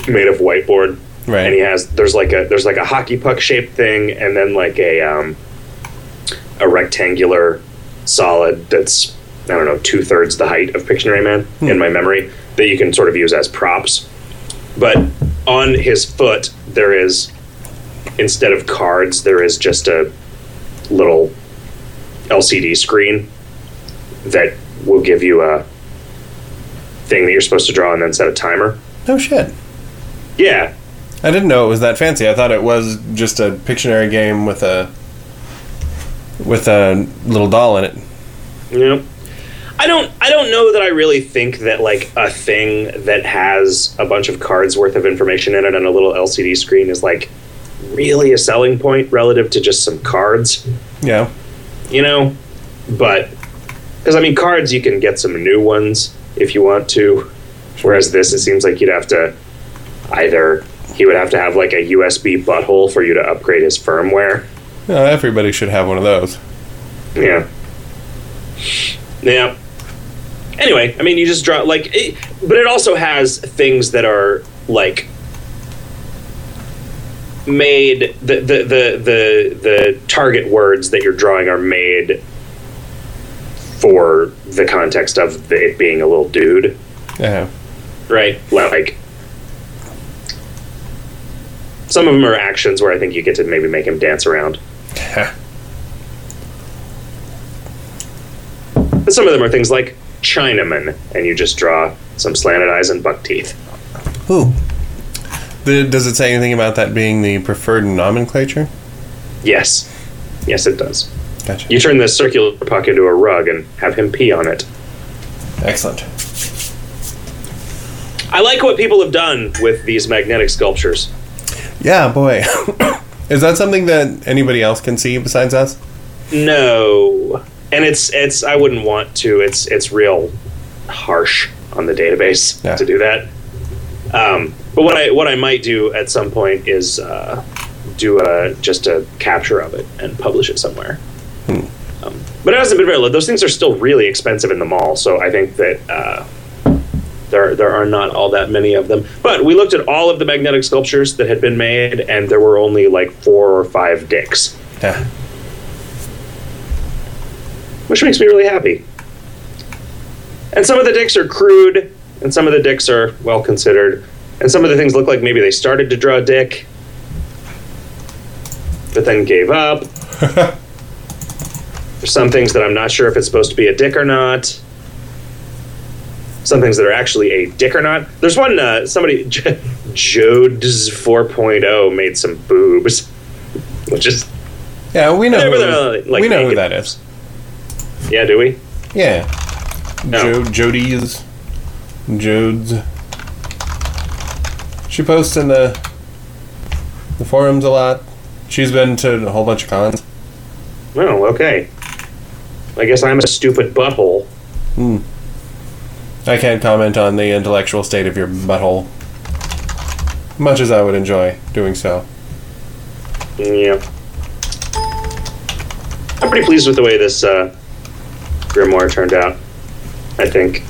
made of whiteboard, Right. and he has there's like a there's like a hockey puck shaped thing, and then like a um a rectangular solid that's I don't know two thirds the height of Pictionary Man in my memory that you can sort of use as props. But on his foot there is instead of cards there is just a little LCD screen that will give you a thing that you're supposed to draw and then set a timer. no shit. Yeah, I didn't know it was that fancy. I thought it was just a Pictionary game with a with a little doll in it. know. I don't I don't know that I really think that like a thing that has a bunch of cards worth of information in it and a little LCD screen is like really a selling point relative to just some cards, Yeah. you know? But cuz I mean cards you can get some new ones if you want to. Whereas this it seems like you'd have to either he would have to have like a USB butthole for you to upgrade his firmware. No, everybody should have one of those. Yeah. Yeah. Anyway, I mean, you just draw like, it, but it also has things that are like made the the the the, the target words that you're drawing are made for the context of the, it being a little dude, Yeah. right? Like some of them are actions where I think you get to maybe make him dance around. But some of them are things like Chinaman, and you just draw some slanted eyes and buck teeth. Ooh. The- Does it say anything about that being the preferred nomenclature? Yes. Yes, it does. Gotcha. You turn this circular puck into a rug and have him pee on it. Excellent. I like what people have done with these magnetic sculptures. Yeah, boy. Is that something that anybody else can see besides us? No. And it's it's I wouldn't want to. It's it's real harsh on the database Yeah. to do that. Um, but what I what I might do at some point is uh, do a just a capture of it and publish it somewhere. Um, but it hasn't been very low. Those things are still really expensive in the mall, so I think that uh, there there are not all that many of them. But we looked at all of the magnetic sculptures that had been made, and there were only like four or five dicks, Yeah. Which makes me really happy. And some of the dicks are crude, and some of the dicks are well considered, and some of the things look like maybe they started to draw a dick, but then gave up. There's some things that I'm not sure if it's supposed to be a dick or not. Some things that are actually a dick or not. There's one, uh, somebody, J- Jodes 4.0 made some boobs, which is, Yeah, we know. Who, like, we know who that is. Yeah, do we? Yeah. No. Jo- Jody's. Jodes. She posts in the the forums a lot. She's been to a whole bunch of cons. Oh, okay. I guess I'm a stupid butthole. Hmm. I can't comment on the intellectual state of your butthole. Much as I would enjoy doing so. Yeah. I'm pretty pleased with the way this uh, grimoire turned out. I think.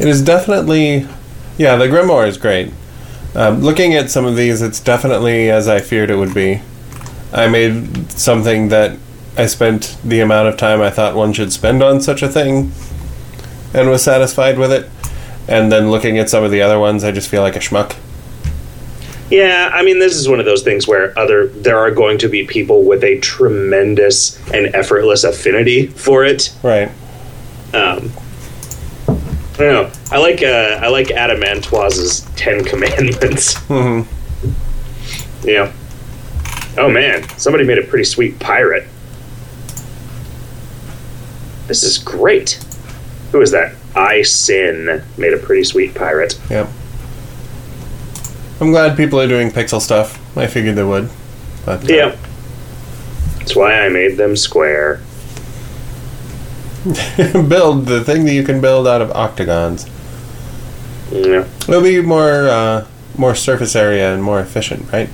It is definitely, yeah, the grimoire is great. Um, looking at some of these, it's definitely as I feared it would be. I made something that I spent the amount of time I thought one should spend on such a thing, and was satisfied with it. And then looking at some of the other ones, I just feel like a schmuck. Yeah, I mean, this is one of those things where other there are going to be people with a tremendous and effortless affinity for it. Right. Um, I don't know. I like uh, I like Adam Adamantoise's Ten Commandments. hmm Yeah. Oh man, somebody made a pretty sweet pirate. This is great. Who is that? I Sin made a pretty sweet pirate. Yep. I'm glad people are doing pixel stuff. I figured they would. But, uh, Yeah. That's why I made them square. build the thing that you can build out of octagons. Yeah. It'll be more uh, more surface area and more efficient, right?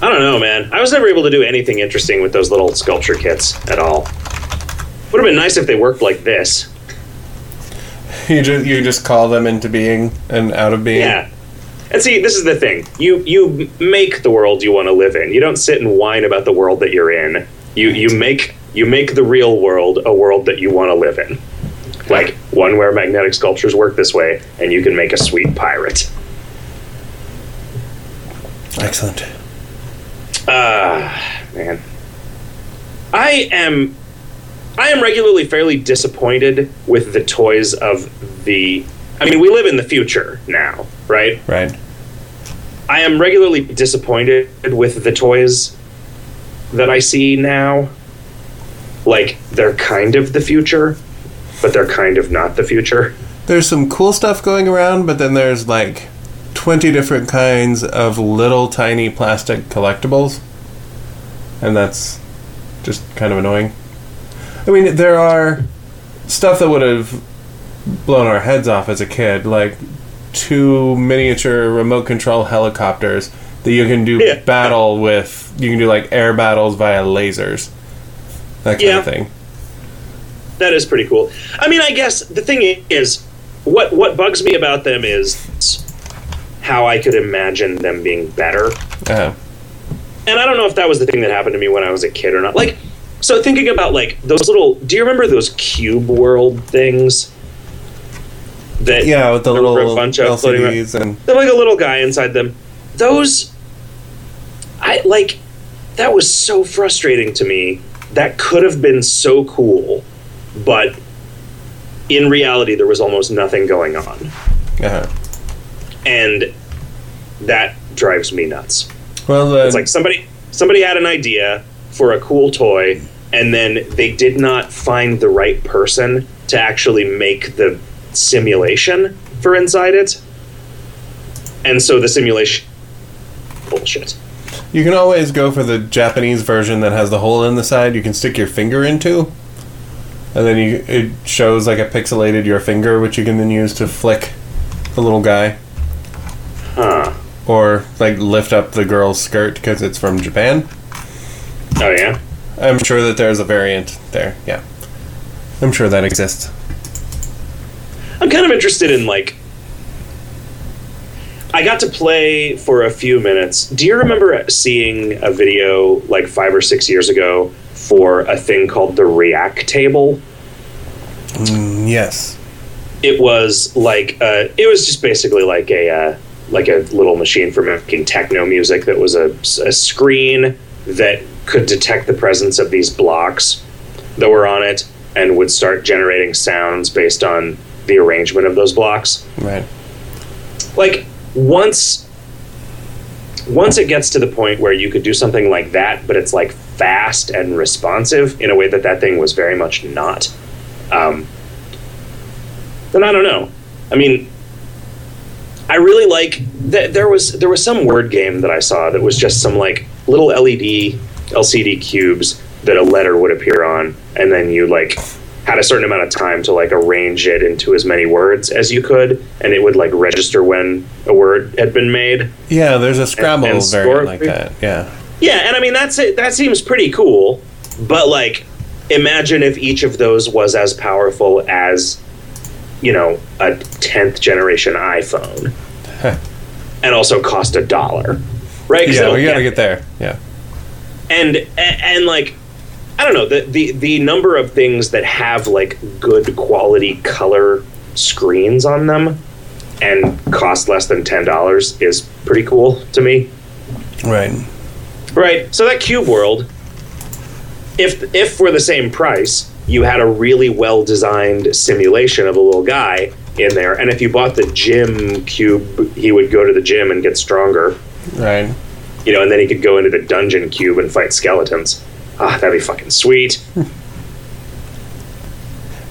I don't know, man. I was never able to do anything interesting with those little sculpture kits at all. Would have been nice if they worked like this. You just you just call them into being and out of being. Yeah. And see, this is the thing. You you make the world you want to live in. You don't sit and whine about the world that you're in. You you make you make the real world a world that you want to live in. Like one where magnetic sculptures work this way and you can make a sweet pirate. Excellent. Ah, man. I am I am regularly fairly disappointed with the toys of the I mean, we live in the future now, right? Right. I am regularly disappointed with the toys that I see now. Like they're kind of the future, but they're kind of not the future. There's some cool stuff going around, but then there's like 20 different kinds of little tiny plastic collectibles. And that's just kind of annoying. I mean, there are stuff that would have blown our heads off as a kid, like two miniature remote control helicopters that you can do Yeah. battle with. You can do like air battles via lasers. That kind Yeah. of thing. That is pretty cool. I mean, I guess the thing is, what what bugs me about them is how I could imagine them being better. Uh, And I don't know if that was the thing that happened to me when I was a kid or not. Like, so thinking about like those little. Do you remember those cube world things? That yeah, with the little bunch of floating around- and They're like a little guy inside them. Those, I like. That was so frustrating to me. That could have been so cool, but in reality, there was almost nothing going on, uh, and that drives me nuts. well, then, It's like somebody somebody had an idea for a cool toy, and then they did not find the right person to actually make the simulation for inside it, and so the simulation bullshit. You can always go for the Japanese version that has the hole in the side you can stick your finger into. And then you it shows like a pixelated your finger which you can then use to flick the little guy Huh? or like lift up the girl's skirt because it's from Japan. Oh yeah. I'm sure that there's a variant there. Yeah. I'm sure that exists. I'm kind of interested in like. I got to play for a few minutes. Do you remember seeing a video like five or six years ago for a thing called the Reactable? Mm, yes. It was like uh, it was just basically like a uh, like a little machine for making techno music that was a, a screen that could detect the presence of these blocks that were on it and would start generating sounds based on the arrangement of those blocks. Right. like once once it gets to the point where you could do something like that but it's like fast and responsive in a way that that thing was very much not um, then i don't know i mean i really like th- there was there was some word game that i saw that was just some like little led lcd cubes that a letter would appear on and then you like had a certain amount of time to like arrange it into as many words as you could and it would like register when a word had been made Yeah, there's a Scrabble and variant like that. Yeah. yeah and i mean that's it that seems pretty cool but like imagine if each of those was as powerful as you know a 10th generation iphone and also cost a dollar right? Yeah, we gotta get there. Yeah. And and, like I don't know the, the the number of things that have like good quality color screens on them and cost less than ten dollars is pretty cool to me. Right. Right. So that cube world, if if for the same price, you had a really well designed simulation of a little guy in there, and if you bought the gym cube, he would go to the gym and get stronger. Right. You know, and then he could go into the dungeon cube and fight skeletons. Ah, that'd be fucking sweet.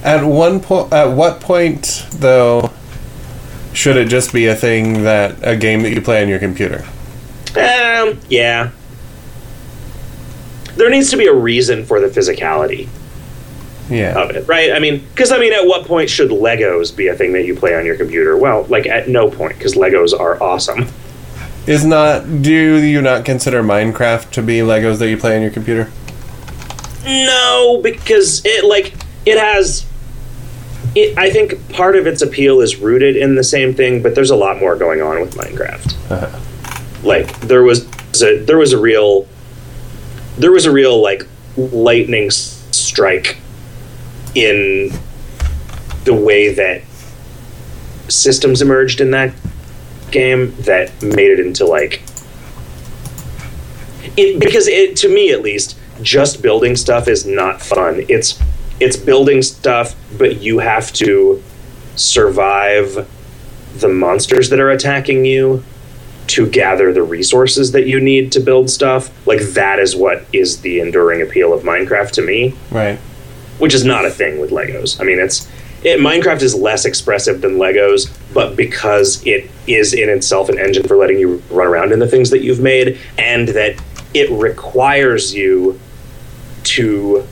At one point, at what point though, should it just be a thing that a game that you play on your computer? Um, yeah. There needs to be a reason for the physicality Yeah. of it, right? I mean, because I mean, at what point should Legos be a thing that you play on your computer? Well, like at no point, because Legos are awesome. Is not do you not consider Minecraft to be Legos that you play on your computer? No, because it like it has. It, I think part of its appeal is rooted in the same thing, but there's a lot more going on with Minecraft. Uh-huh. Like there was a, there was a real there was a real like lightning strike in the way that systems emerged in that game that made it into like it because it to me at least just building stuff is not fun it's it's building stuff but you have to survive the monsters that are attacking you to gather the resources that you need to build stuff like that is what is the enduring appeal of minecraft to me Right. which is not a thing with Legos. I mean, it's it, Minecraft is less expressive than Legos, but because it is in itself an engine for letting you run around in the things that you've made, and that it requires you to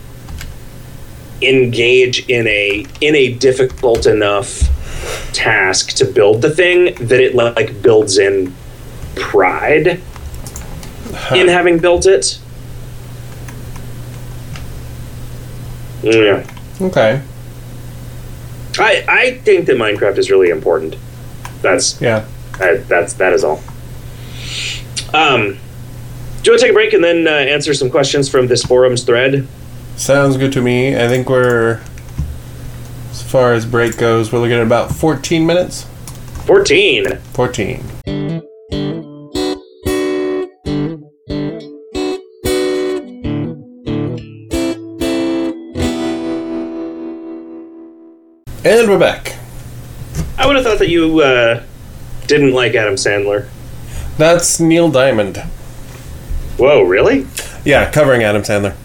engage in a in a difficult enough task to build the thing that it like builds in pride in having built it. Mm, yeah. Okay. I, I think that Minecraft is really important. That's Yeah. I, that's that is all. Um, do you want to take a break and then uh, answer some questions from this forum's thread? Sounds good to me. I think we're as far as break goes, we're looking at about 14 minutes. Fourteen. 14. And we're back. I would have thought that you uh, didn't like Adam Sandler. That's Neil Diamond. Whoa, really? Yeah, covering Adam Sandler.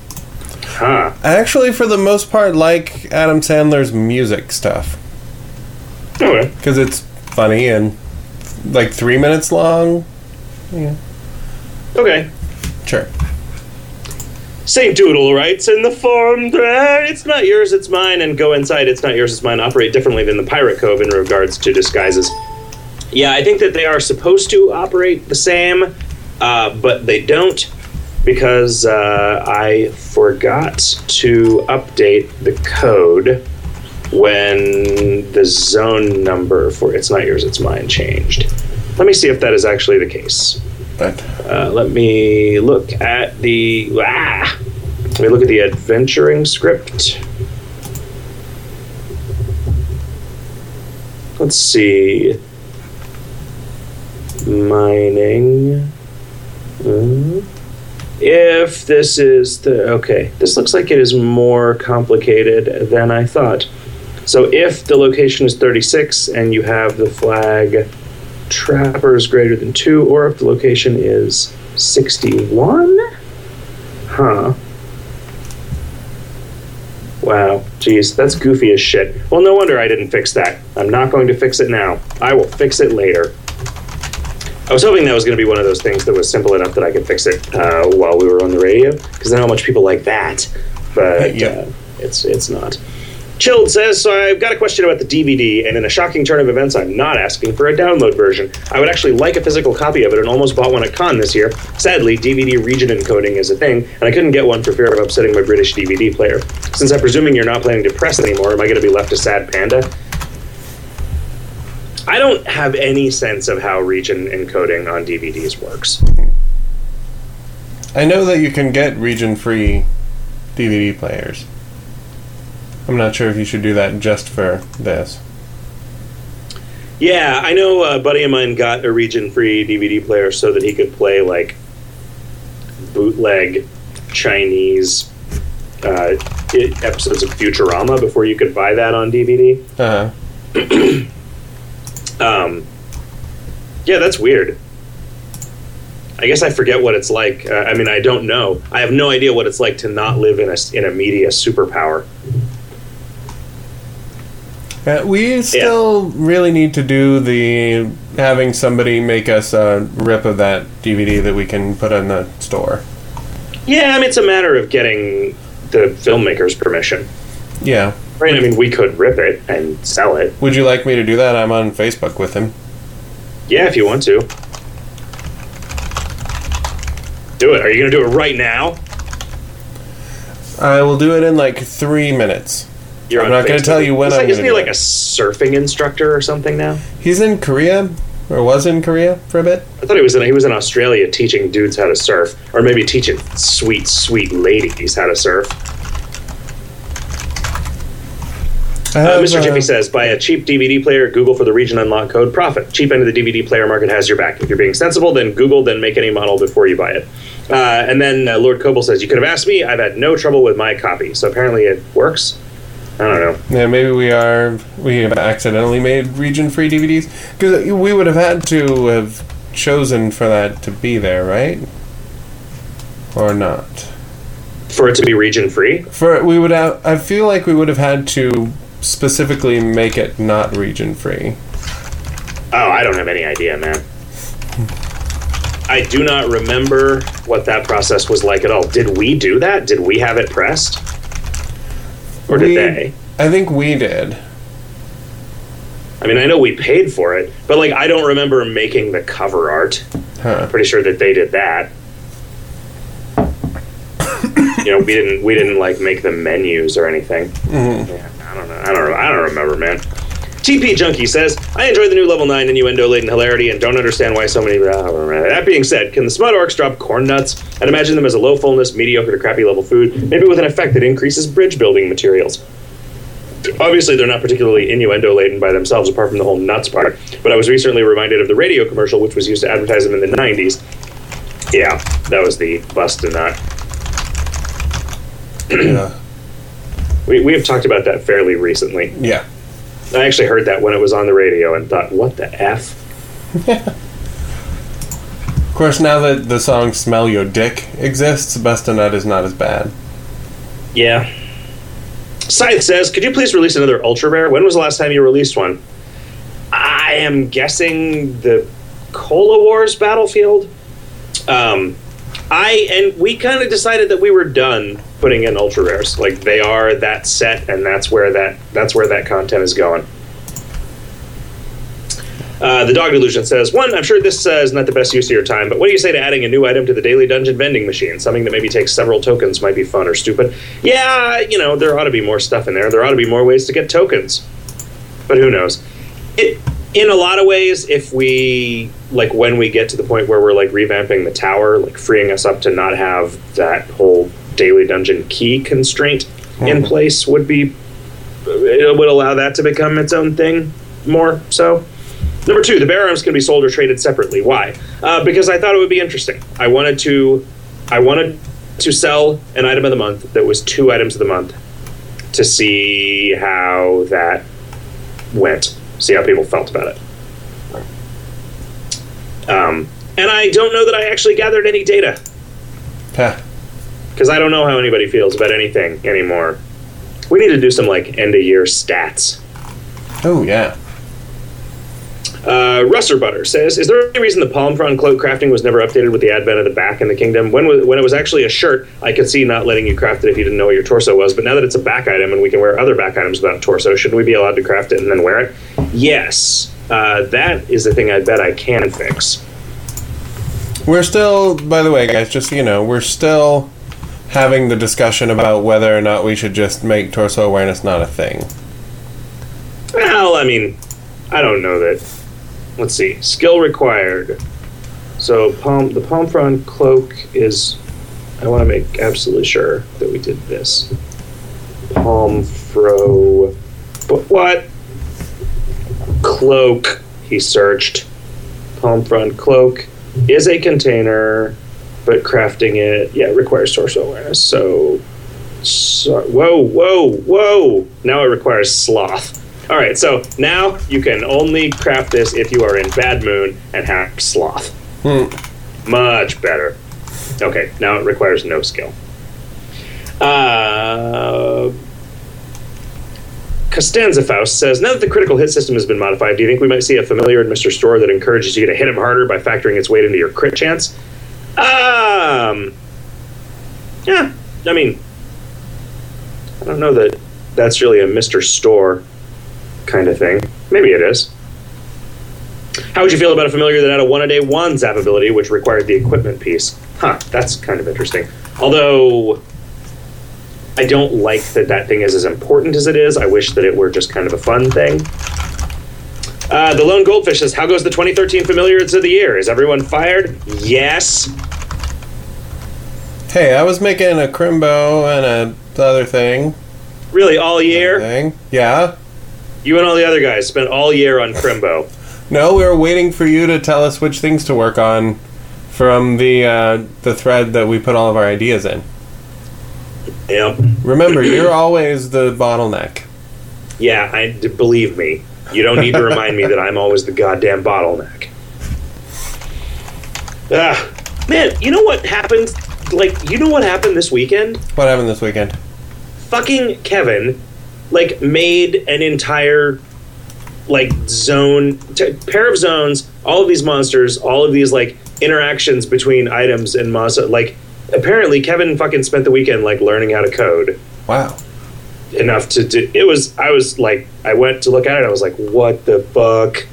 Huh. I actually, for the most part, like Adam Sandler's music stuff Okay. because it's funny and like three minutes long. Yeah, Okay. sure. St. Doodle writes in the form thread, it's not yours, it's mine, and go inside, it's not yours, it's mine, operate differently than the Pirate Cove in regards to disguises. Yeah, I think that they are supposed to operate the same, uh, but they don't because uh, I forgot to update the code when the zone number for it's not yours, it's mine changed. Let me see if that is actually the case. Uh, let me look at the ah. Let me look at the adventuring script. Let's see. Mining. Uh, if this is the okay, this looks like it is more complicated than I thought. So if the location is 36 and you have the flag trappers greater than two, or if the location is 61? Huh. Wow, geez, that's goofy as shit. Well, no wonder I didn't fix that. I'm not going to fix it now. I will fix it later. I was hoping that was going to be one of those things that was simple enough that I could fix it uh, while we were on the radio, because I know how much people like that. But yeah. uh, it's it's not. Chilled says, so I've got a question about the DVD, and in a shocking turn of events, I'm not asking for a download version. I would actually like a physical copy of it and almost bought one at con this year. Sadly, DVD region encoding is a thing, and I couldn't get one for fear of upsetting my British DVD player. Since I'm presuming you're not planning to press anymore, am I going to be left a sad panda? I don't have any sense of how region encoding on DVDs works. I know that you can get region free DVD players. I'm not sure if you should do that just for this. Yeah, I know a buddy of mine got a region free DVD player so that he could play like bootleg Chinese uh, episodes of Futurama before you could buy that on DVD. Uh-huh. Um, yeah, that's weird. I guess I forget what it's like. Uh, I mean, I don't know. I have no idea what it's like to not live in a in a media superpower. Uh, we still really need to do the having somebody make us a rip of that DVD that we can put in the store. Yeah, I mean, it's a matter of getting the filmmaker's permission. Yeah. Right? I mean, we could rip it and sell it. Would you like me to do that? I'm on Facebook with him. Yeah, if you want to. Do it. Are you going to do it right now? I will do it in like three minutes. You're I'm not gonna tell you when Isn't, I'm isn't he like do a surfing instructor or something now? He's in Korea, or was in Korea for a bit. I thought he was in he was in Australia teaching dudes how to surf, or maybe teaching sweet sweet ladies how to surf. I Uh, have, Mr. uh, Jiffy says, buy a cheap DVD player, Google for the region unlock code, profit. Cheap end of the DVD player market has your back. If you're being sensible, then Google, then make any model before you buy it. Uh, and then uh, Lord Coble says, you could have asked me. I've had no trouble with my copy. So apparently it works. I don't know. Yeah, maybe we are. We have accidentally made region-free DVDs because we would have had to have chosen for that to be there, right? Or not? For it to be region free, For we would have. I feel like we would have had to specifically make it not region-free. oh, I don't have any idea, man. I do not remember what that process was like at all. Did we do that? Did we have it pressed? Or did We- they? I think we did. I mean, I know we paid for it, but like, I don't remember making the cover art. Huh. pretty sure that they did that. you know, we didn't we didn't like make the menus or anything. Mhm. Yeah, I don't know. I don't. I don't remember, man. TP Junkie says, I enjoy the new level 9 innuendo laden hilarity and don't understand why so many. That being said, can the Smut Orcs drop corn nuts? I'd imagine them as a low fullness, mediocre to crappy level food, maybe with an effect that increases bridge building materials. Obviously, they're not particularly innuendo laden by themselves, apart from the whole nuts part. But I was recently reminded of the radio commercial, which was used to advertise them in the 90s. Yeah, that was the bust a nut. yeah. We, we have talked about that fairly recently. Yeah. I actually heard that when it was on the radio and thought, what the F? Yeah. Of course, now that the song "Smell Your Dick" exists, Nut is not as bad. Yeah. Scythe says, could you please release another Ultra Rare? When was the last time you released one? I am guessing the Cola Wars Battlefield. Um, I and we kind of decided that we were done putting in ultra rares. Like they are that set, and that's where that that's where that content is going. Uh, the dog delusion says one. I'm sure this uh, is not the best use of your time, but what do you say to adding a new item to the daily dungeon vending machine? Something that maybe takes several tokens might be fun or stupid. Yeah, you know there ought to be more stuff in there. There ought to be more ways to get tokens, but who knows? It in a lot of ways, if we like when we get to the point where we're like revamping the tower, like freeing us up to not have that whole daily dungeon key constraint in Mhm. place would be it would allow that to become its own thing more so. Number two, the bear arms can be sold or traded separately. Why? Uh, because I thought it would be interesting. I wanted to, I wanted to sell an item of the month that was two items of the month to see how that went, see how people felt about it. Um, and I don't know that I actually gathered any data because I don't know how anybody feels about anything anymore. We need to do some like end of year stats. Oh yeah. Uh, Russer Butter says, "Is there any reason the palm frond cloak crafting was never updated with the advent of the back in the kingdom? When was, when it was actually a shirt, I could see not letting you craft it if you didn't know what your torso was. But now that it's a back item and we can wear other back items without torso, shouldn't we be allowed to craft it and then wear it? Yes, uh, that is the thing I bet I can fix. We're still, by the way, guys, just so you know, we're still having the discussion about whether or not we should just make torso awareness not a thing. Well, I mean, I don't know that. Let's see. Skill required. So palm the palm frond cloak is. I want to make absolutely sure that we did this. Palm fro. But what? Cloak he searched. Palm frond cloak is a container, but crafting it, yeah, requires torso awareness. So, so whoa, whoa, whoa! Now it requires sloth. All right, so now you can only craft this if you are in Bad Moon and have sloth. Hmm. Much better. Okay, now it requires no skill. Uh, Costanza Faust says, now that the critical hit system has been modified, do you think we might see a familiar Mr. Store that encourages you to hit him harder by factoring its weight into your crit chance? Um, yeah, I mean, I don't know that that's really a Mr. Store kind of thing. Maybe it is. How would you feel about a familiar that had a one a day one zap ability, which required the equipment piece? Huh, that's kind of interesting. Although I don't like that that thing is as important as it is. I wish that it were just kind of a fun thing. Uh, the lone goldfish says, "How goes the 2013 familiars of the year? Is everyone fired? Yes. Hey, I was making a crimbo and a other thing. Really, all year. Thing. Yeah. You and all the other guys spent all year on Crimbo. No, we were waiting for you to tell us which things to work on from the uh, the thread that we put all of our ideas in. Yep. Remember, you're always the bottleneck. Yeah, I believe me. You don't need to remind me that I'm always the goddamn bottleneck. Ah, man, you know what happened? Like, you know what happened this weekend? What happened this weekend? Fucking Kevin, like, made an entire like zone t- pair of zones all of these monsters all of these like interactions between items and monster like apparently kevin fucking spent the weekend like learning how to code. Wow. enough to do it was i was like i went to look at it i was like what the fuck?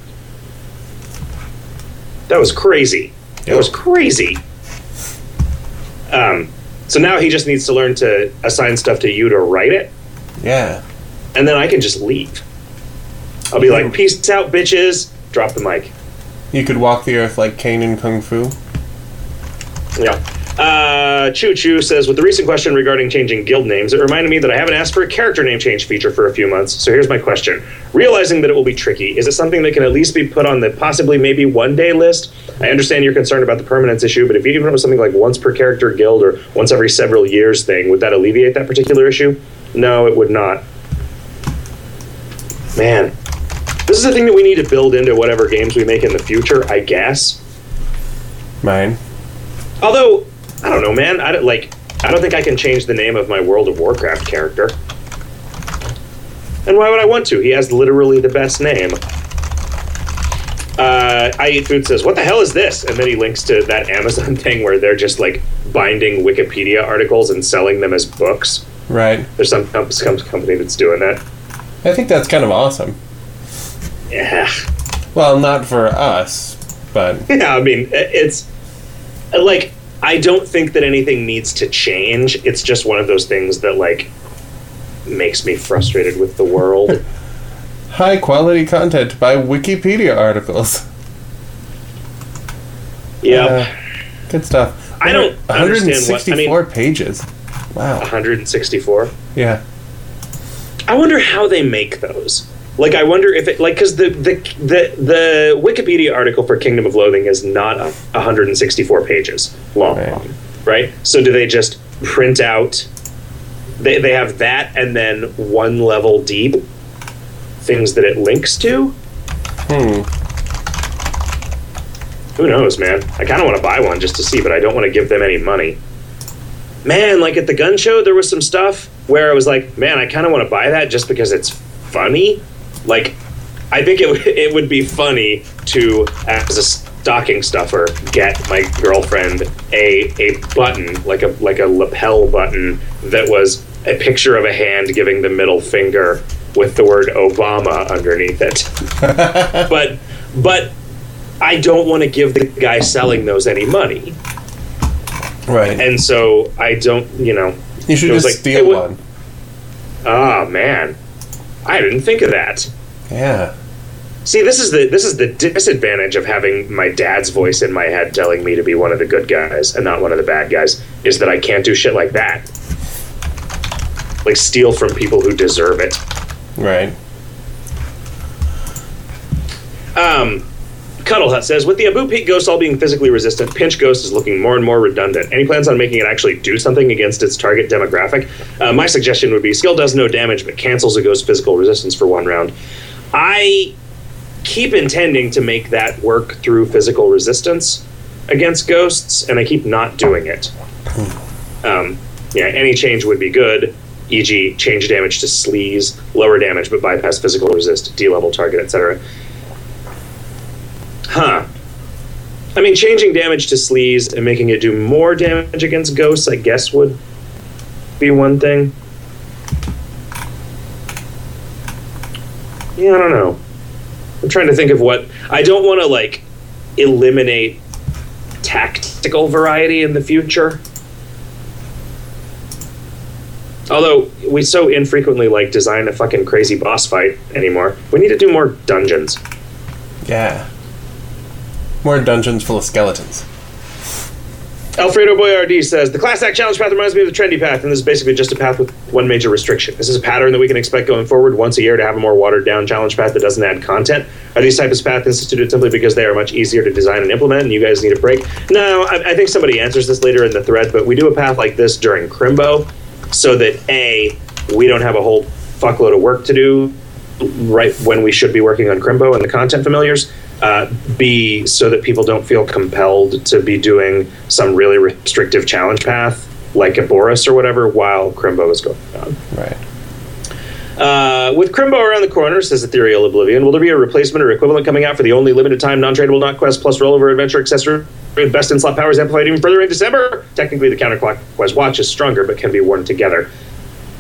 That was crazy. It was crazy. Um so now he just needs to learn to assign stuff to you to write it. Yeah. and then i can just leave. I'll be like peace out bitches. Drop the mic. You could walk the earth like Caine in Kung Fu. Yeah. Uh, Choo Choo says, with the recent question regarding changing guild names, it reminded me that I haven't asked for a character name change feature for a few months. So here's my question. Realizing that it will be tricky, is it something that can at least be put on the possibly maybe one day list? I understand you're concerned about the permanence issue, but if you even it was something like once per character guild or once every several years thing, would that alleviate that particular issue? No, it would not. Man, this is a thing that we need to build into whatever games we make in the future, I guess. Mine. Although I don't know, man. I don't like. I don't think I can change the name of my World of Warcraft character. And why would I want to? He has literally the best name. Uh, I eat food says, "What the hell is this?" And then he links to that Amazon thing where they're just like binding Wikipedia articles and selling them as books. Right. There's some, com- some company that's doing that. I think that's kind of awesome. Yeah, Well, not for us, but yeah. I mean, it's like I don't think that anything needs to change. It's just one of those things that like makes me frustrated with the world. high quality content by Wikipedia articles. yeah, Uh, good stuff. I don't understand what- I mean- 164 pages. Wow. 164. Yeah. I wonder how they make those. Like, I wonder if it like because the, the the the Wikipedia article for Kingdom of Loathing is not a 164 pages long, Right. right? So do they just print out? They they have that and then one level deep things that it links to. Hmm. Who knows, man? I kind of want to buy one just to see, but I don't want to give them any money. Man, like at the gun show, there was some stuff where I was like, man, I kind of want to buy that just because it's funny. Like, I think it, would- it would be funny to, as a stocking stuffer, get my girlfriend a a button, like a like a lapel button that was a picture of a hand giving the middle finger with the word Obama underneath it. but but I don't want to give the guy selling those any money, Right. and so I don't, you know. you should just like, steal one. Ah, man, I didn't think of that. Yeah. See, this is the this is the disadvantage of having my dad's voice in my head telling me to be one of the good guys and not one of the bad guys is that I can't do shit like that. Like steal from people who deserve it. Right. Um, Cuddle Hut says, with the A-Boo Peak Ghost all being physically resistant, Pinch Ghost is looking more and more redundant. Any plans on making it actually do something against its target demographic? Uh, my suggestion would be skill does no damage, but cancels a ghost's physical resistance for one round. I keep intending to make that work through physical resistance against ghosts, and I keep not doing it. Um, yeah, any change would be good, e.g., change damage to sleaze, lower damage but bypass physical resist, D level target, etc. Huh. I mean, changing damage to sleaze and making it do more damage against ghosts, I guess, would be one thing. Yeah, I don't know. I'm trying to think of what. I don't want to, like, eliminate tactical variety in the future. Although we so infrequently like design a fucking crazy boss fight anymore, we need to do more dungeons. Yeah. More dungeons full of skeletons. Alfredo Boyardi says the class act challenge path reminds me of the trendy path, and this is basically just a path with one major restriction. This is a pattern that we can expect going forward once a year to have a more watered down challenge path that doesn't add content. Are these types of paths instituted simply because they are much easier to design and implement, and you guys need a break? No, I, I think somebody answers this later in the thread, but we do a path like this during Crimbo, so that a we don't have a whole fuckload of work to do right when we should be working on Crimbo and the content familiars. Uh, B, so that people don't feel compelled to be doing some really restrictive challenge path like a Boris or whatever while Crimbo is going on. Right. Uh, with Crimbo around the corner, says Ethereal Oblivion, will there be a replacement or equivalent coming out for the only limited time non tradable not quest plus rollover adventure accessory with best in slot powers amplified even further in December? Technically, the counterclockwise watch is stronger but can be worn together.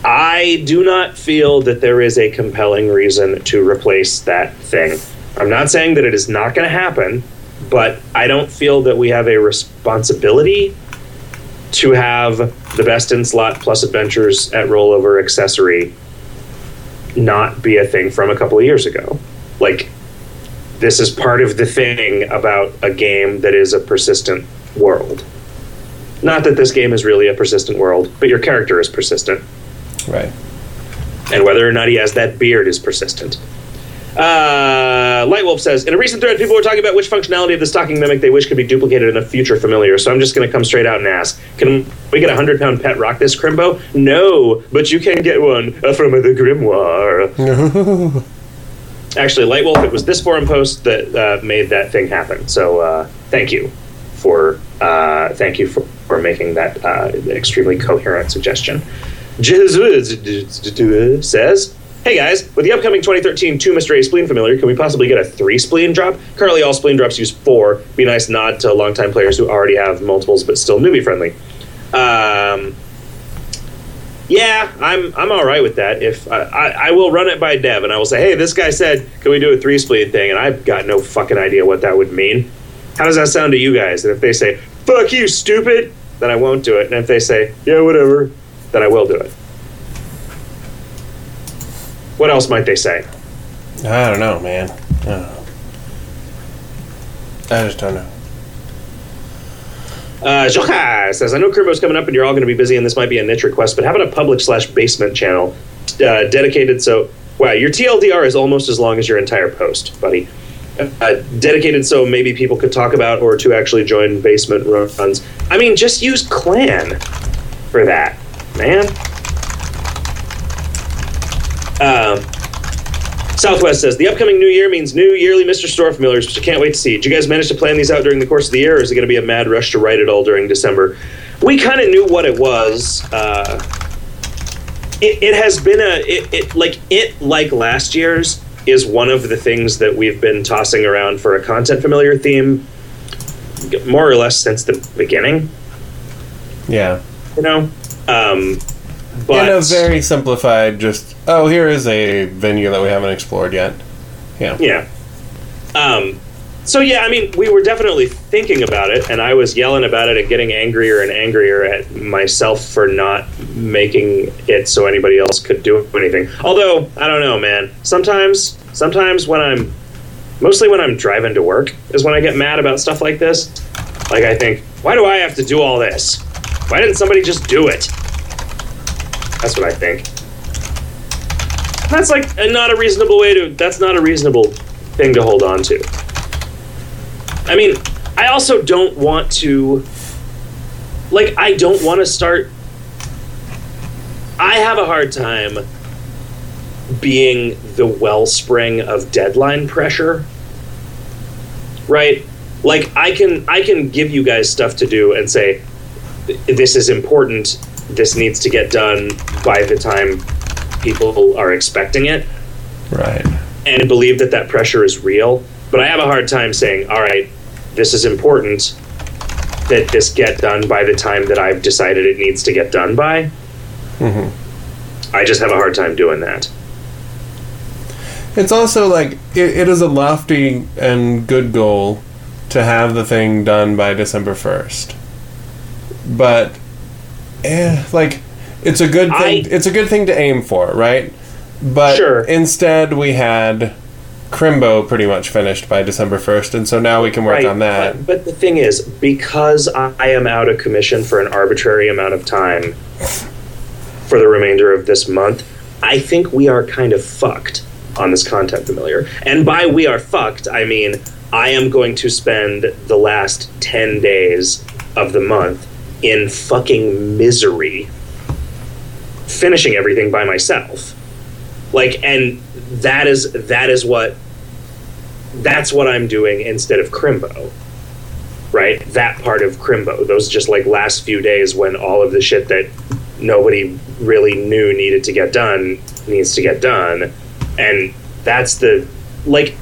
I do not feel that there is a compelling reason to replace that thing. I'm not saying that it is not going to happen, but I don't feel that we have a responsibility to have the best in slot plus adventures at rollover accessory not be a thing from a couple of years ago. Like, this is part of the thing about a game that is a persistent world. Not that this game is really a persistent world, but your character is persistent. Right. And whether or not he has that beard is persistent. Uh, Lightwolf says In a recent thread, people were talking about which functionality of the stocking mimic they wish could be duplicated in a future familiar, so I'm just going to come straight out and ask Can we get a 100 pound pet rock this Crimbo? No, but you can get one uh, from the Grimoire. Actually, Lightwolf, it was this forum post that uh, made that thing happen, so uh, thank you for uh, thank you for, for making that uh, extremely coherent suggestion. Jesuit says, Hey guys, with the upcoming 2013 2 Mystery Spleen familiar, can we possibly get a 3 spleen drop? Currently, all spleen drops use 4. Be nice nod to longtime players who already have multiples but still newbie friendly. Um, yeah, I'm I'm all right with that. If I, I, I will run it by Dev and I will say, hey, this guy said, can we do a three spleen thing? And I've got no fucking idea what that would mean. How does that sound to you guys? And if they say, fuck you, stupid, then I won't do it. And if they say, yeah, whatever, then I will do it. What else might they say? I don't know, man. I don't know. I just don't know. Uh, says, I know Crimbo's coming up and you're all going to be busy and this might be a niche request, but how about a public slash basement channel uh, dedicated so, wow, your TLDR is almost as long as your entire post, buddy. Uh, dedicated so maybe people could talk about or to actually join basement runs. I mean, just use Clan for that, man. Um, Southwest says the upcoming new year means new yearly Mr. Store familiars, which I can't wait to see. Did you guys manage to plan these out during the course of the year, or is it going to be a mad rush to write it all during December? We kind of knew what it was. Uh, it, it has been a it, it like it like last year's is one of the things that we've been tossing around for a content familiar theme more or less since the beginning. Yeah. You know, um, but In a very simplified, just oh, here is a venue that we haven't explored yet. Yeah. Yeah. Um, so yeah, I mean, we were definitely thinking about it, and I was yelling about it and getting angrier and angrier at myself for not making it so anybody else could do anything. Although I don't know, man. Sometimes, sometimes when I'm, mostly when I'm driving to work, is when I get mad about stuff like this. Like I think, why do I have to do all this? Why didn't somebody just do it? That's what I think. That's like a, not a reasonable way to. That's not a reasonable thing to hold on to. I mean, I also don't want to like I don't want to start I have a hard time being the wellspring of deadline pressure. Right? Like I can I can give you guys stuff to do and say this is important. This needs to get done by the time people are expecting it Right. and believe that that pressure is real. But I have a hard time saying, all right, this is important that this get done by the time that I've decided it needs to get done by. Mm-hmm. I just have a hard time doing that. It's also like it, it is a lofty and good goal to have the thing done by December first, but eh, like it's a good thing. I- it's a good thing to aim for, right? But Sure. instead, we had Crimbo pretty much finished by December first, and so now we can work on that. But, but the thing is, because I I am out of commission for an arbitrary amount of time for the remainder of this month, I think we are kind of fucked on this content familiar. And by we are fucked, I mean I am going to spend the last 10 days of the month in fucking misery finishing everything by myself. Like and that is that is what that's what I'm doing instead of Crimbo. Right? That part of Crimbo. Those just like last few days when all of the shit that nobody really knew needed to get done needs to get done. And that's the like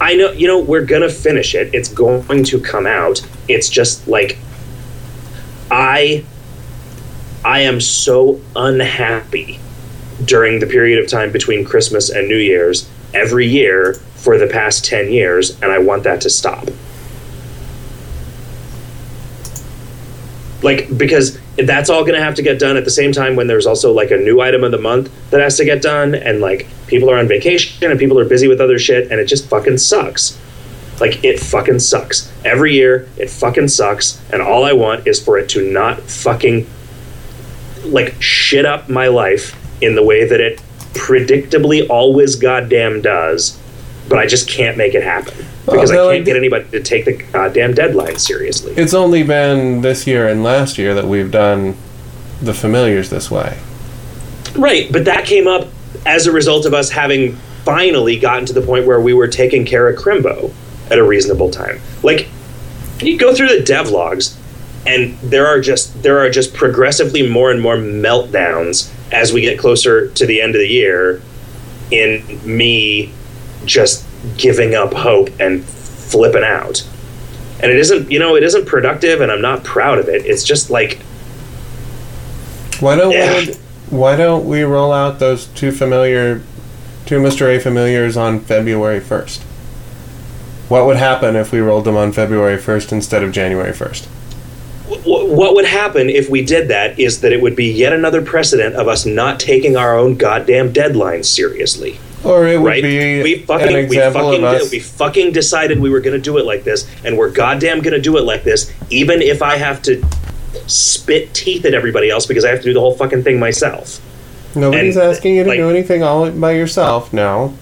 I know you know we're to finish it. It's going to come out. It's just like I I am so unhappy during the period of time between Christmas and New Year's every year for the past 10 years, and I want that to stop. Like, because that's all going to have to get done at the same time when there's also like a new item of the month that has to get done, and like people are on vacation and people are busy with other shit, and it just fucking sucks. Like, it fucking sucks. Every year, it fucking sucks, and all I want is for it to not fucking like shit up my life in the way that it predictably always goddamn does, but I just can't make it happen because Well, I can't get anybody to take the goddamn deadline seriously. It's only been this year and last year that we've done the familiars this way. Right, but that came up as a result of us having finally gotten to the point where we were taking care of Crimbo at a reasonable time. Like you go through the devlogs and there are just there are just progressively more and more meltdowns as we get closer to the end of the year in me just giving up hope and flipping out. And it isn't, you know, it isn't productive and I'm not proud of it. It's just like Why don't Yeah. we? Why don't we roll out those two familiar, two Mister A familiars on February first? What would happen if we rolled them on February first instead of January first? What would happen if we did that is that it would be yet another precedent of us not taking our own goddamn deadlines seriously. Or it would Right? be we fucking, an we fucking, of did- we fucking decided we were going to do it like this, and we're goddamn going to do it like this, even if I have to spit teeth at everybody else because I have to do the whole fucking thing myself. Nobody's and, asking you to like- do anything all by yourself. No,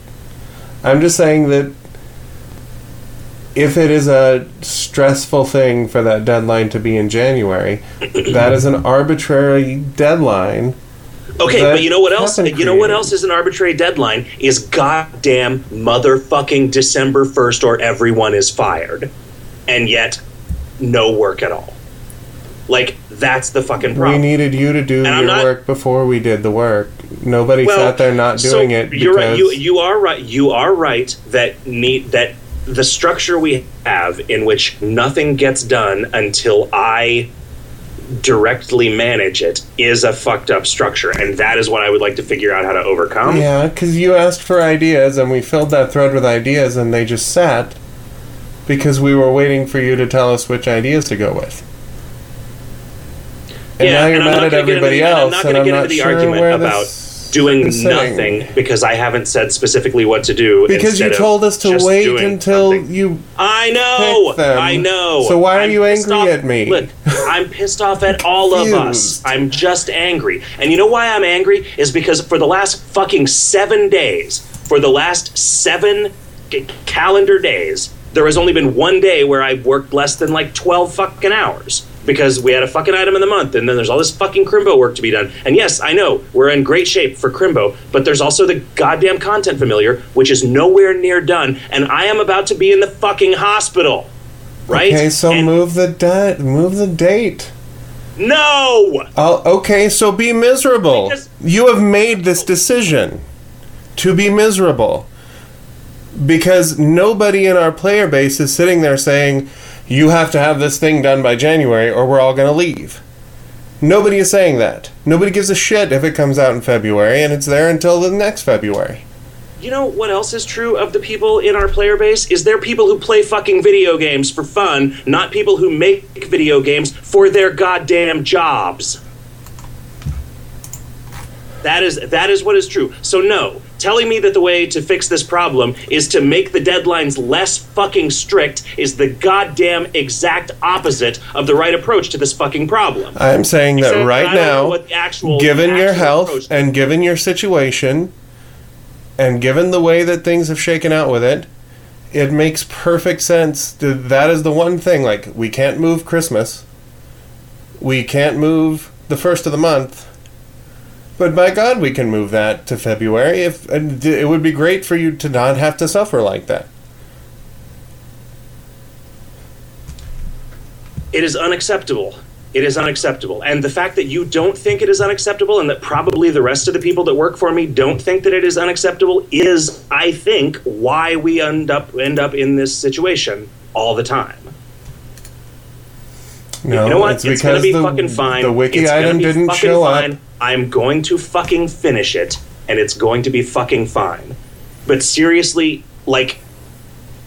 I'm just saying that if it is a stressful thing for that deadline to be in January, that is an arbitrary deadline. Okay, but you know what else? You know what else is an arbitrary deadline? Is goddamn motherfucking December first, or everyone is fired, and yet no work at all. Like that's the fucking problem. We needed you to do And your not- work before we did the work. Nobody sat there not so doing it You're right. You you are right. You are right that need that the structure we have in which nothing gets done until I directly manage it is a fucked up structure, and that is what I would like to figure out how to overcome. yeah, because you asked for ideas and we filled that thread with ideas and they just sat because we were waiting for you to tell us which ideas to go with. And now you're and mad at gonna get into everybody the- and else, I'm not and going I'm to get not into the sure argument where about this doing nothing because I haven't said specifically what to do. Because you told us to wait until something. you. I know. I know. So why are I'm you angry off- at me? Look, I'm pissed off at all of us. I'm just angry. And you know why I'm angry? Is because for the last fucking seven days, for the last seven c- calendar days, there has only been one day where I've worked less than like 12 fucking hours because we had a fucking item in the month and then there's all this fucking Crimbo work to be done. And yes, I know we're in great shape for Crimbo, but there's also the goddamn content familiar, which is nowhere near done. And I am about to be in the fucking hospital. Right? Okay, so And- move the date. Move the date. No! I'll, okay, so be miserable. Because- you have made this decision to be miserable. Because nobody in our player base is sitting there saying, you have to have this thing done by January or we're all going to leave. Nobody is saying that. Nobody gives a shit if it comes out in February and it's there until the next February. You know what else is true of the people in our player base? Is they're people who play fucking video games for fun, not people who make video games for their goddamn jobs. That is that is what is true. So no, telling me that the way to fix this problem is to make the deadlines less fucking strict is the goddamn exact opposite of the right approach to this fucking problem. I'm saying that right I don't know now, actual- given your health and given your situation, and given the way that things have shaken out with it, it makes perfect sense. That that is the one thing. Like we can't move Christmas, we can't move the first of the month, but by God, we can move that to February. If and it would be great for you to not have to suffer like that. It is unacceptable. It is unacceptable. And the fact that you don't think it is unacceptable and that probably the rest of the people that work for me don't think that it is unacceptable is, I think, why we end up end up in this situation all the time. No, you know what? it's It's, gonna be the, fucking fine. the wiki item didn't show fine. up. I'm going to fucking finish it, and it's going to be fucking fine. But seriously, like,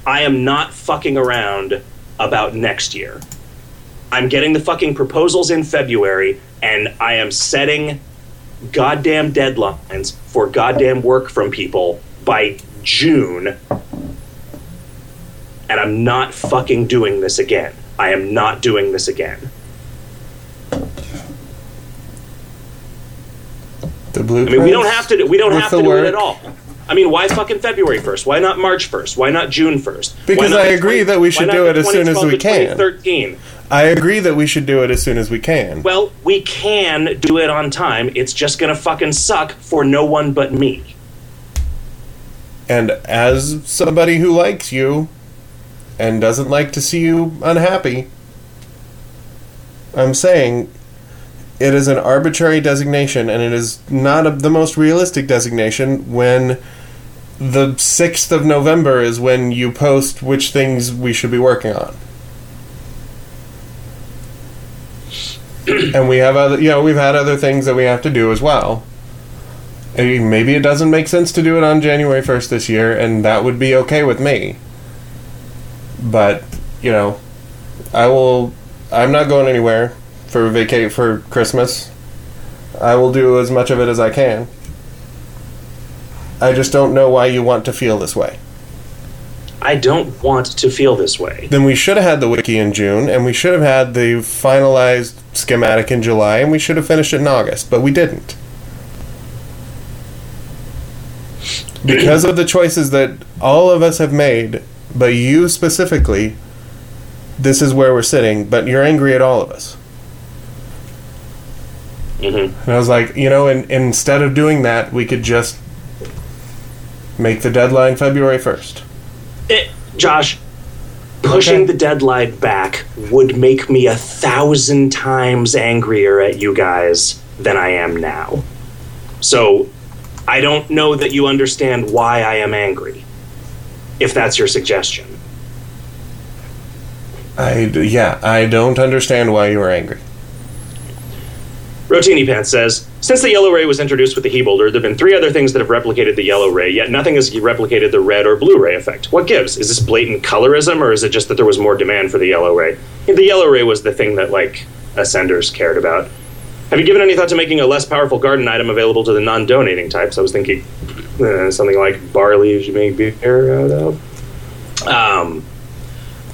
I am not fucking around about next year. I'm getting the fucking proposals in February, and I am setting goddamn deadlines for goddamn work from people by June. And I'm not fucking doing this again. I am not doing this again. I mean, we don't have to. Do, we don't have to do work. it at all. I mean, why fucking February first? Why not March first? Why not June first? Because I agree that we should do it as soon as we can. Thirteen. I agree that we should do it as soon as we can. Well, we can do it on time. It's just gonna fucking suck for no one but me. And as somebody who likes you and doesn't like to see you unhappy, I'm saying it is an arbitrary designation and it is not a, the most realistic designation when the 6th of November is when you post which things we should be working on. and we have other, you know, we've had other things that we have to do as well. Maybe it doesn't make sense to do it on January 1st this year, and that would be okay with me. But, you know, I will. I'm not going anywhere for vacate for Christmas. I will do as much of it as I can. I just don't know why you want to feel this way. I don't want to feel this way. Then we should have had the wiki in June, and we should have had the finalized schematic in July, and we should have finished it in August, but we didn't. Because of the choices that all of us have made, but you specifically, this is where we're sitting, but you're angry at all of us. Hmm And I was like, you know, and, instead of doing that, we could just make the deadline February 1st. It, Josh, pushing Okay. the deadline back would make me a thousand times angrier at you guys than I am now. So, I don't know that you understand why I am angry. If that's your suggestion. I, yeah, I don't understand why you were angry. Rotini Pants says, since the yellow ray was introduced with the He-Boulder, there have been three other things that have replicated the yellow ray, yet nothing has replicated the red or blue ray effect. What gives? Is this blatant colorism, or is it just that there was more demand for the yellow ray? The yellow ray was the thing that, like, Ascenders cared about. Have you given any thought to making a less powerful garden item available to the non-donating types? I was thinking uh, something like barley as you make beer out of. Um,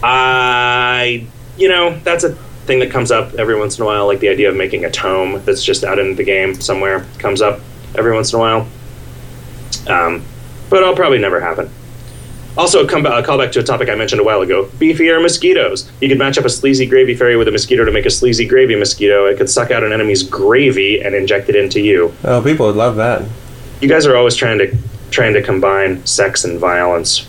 I, you know, that's a thing that comes up every once in a while, like the idea of making a tome that's just out in the game somewhere comes up every once in a while. Um, but it'll probably never happen. Also, a, come, a callback to a topic I mentioned a while ago: beefier mosquitoes. You could match up a sleazy gravy fairy with a mosquito to make a sleazy gravy mosquito. It could suck out an enemy's gravy and inject it into you. Oh, people would love that. You guys are always trying to trying to combine sex and violence.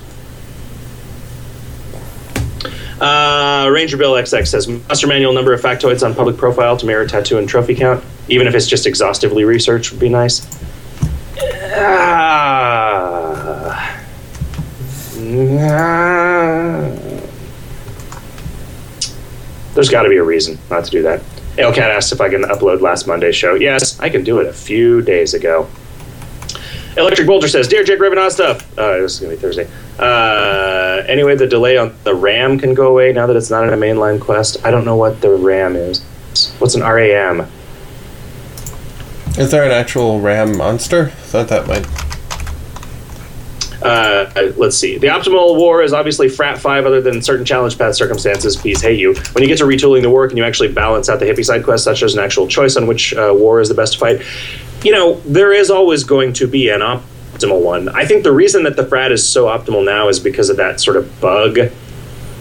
Uh, Ranger Bill XX says Monster Manuel number of factoids on public profile to mirror tattoo and trophy count, even if it's just exhaustively researched, would be nice. Ah. Ah. There's got to be a reason not to do that. Ailcat asked if I can upload last Monday's show. Yes, I can do it a few days ago. Electric Bolter says, "Dear Jake stuff." Uh, this is gonna be Thursday. Uh, anyway, the delay on the RAM can go away now that it's not in a mainline quest. I don't know what the RAM is. What's an RAM? Is there an actual ram monster? I thought that might. Uh, uh, let's see. The optimal war is obviously Frat 5, other than certain challenge path circumstances. Please, hey you. When you get to retooling the war, can you actually balance out the hippie side quests, such as an actual choice on which uh, war is the best to fight? You know, there is always going to be an optimal one. I think the reason that the Frat is so optimal now is because of that sort of bug.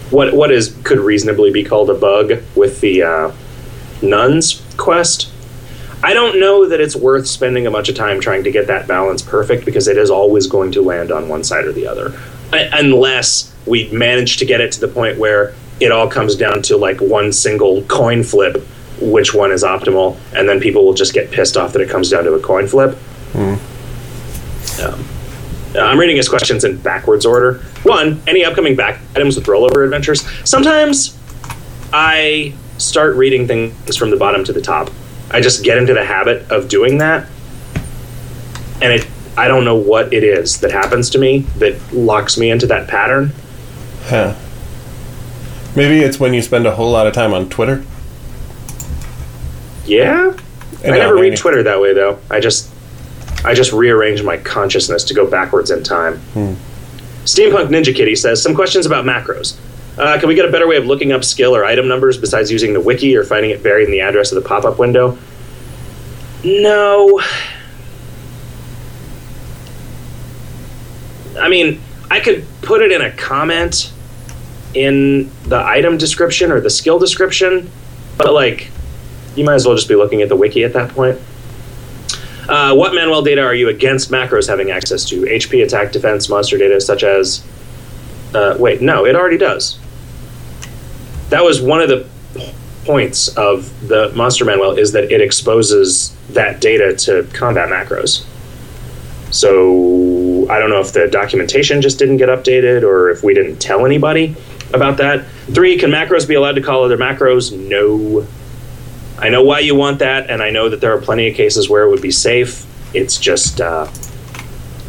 What what is could reasonably be called a bug with the uh, nuns quest. I don't know that it's worth spending a bunch of time trying to get that balance perfect because it is always going to land on one side or the other. I, unless we manage to get it to the point where it all comes down to like one single coin flip, which one is optimal, and then people will just get pissed off that it comes down to a coin flip. Um, uh, I'm reading his questions in backwards order. One, any upcoming back items with rollover adventures? Sometimes I start reading things from the bottom to the top. I just get into the habit of doing that, and it. I don't know what it is that happens to me that locks me into that pattern. Huh. Maybe it's when you spend a whole lot of time on Twitter. Yeah, I never read Twitter that way though. I just, I just rearrange my consciousness to go backwards in time. Steampunk Ninja Kitty says some questions about macros. Uh, can we get a better way of looking up skill or item numbers besides using the wiki or finding it buried in the address of the pop-up window? No. I mean, I could put it in a comment in the item description or the skill description, but like, you might as well just be looking at the wiki at that point. Uh, what Manuel data are you against macros having access to? HP, attack, defense, monster data such as. Uh, wait, no, it already does. That was one of the points of the Monster Manuel is that it exposes that data to combat macros. So I don't know if the documentation just didn't get updated or if we didn't tell anybody about that. Three, can macros be allowed to call other macros? No. I know why you want that, and I know that there are plenty of cases where it would be safe. It's just uh,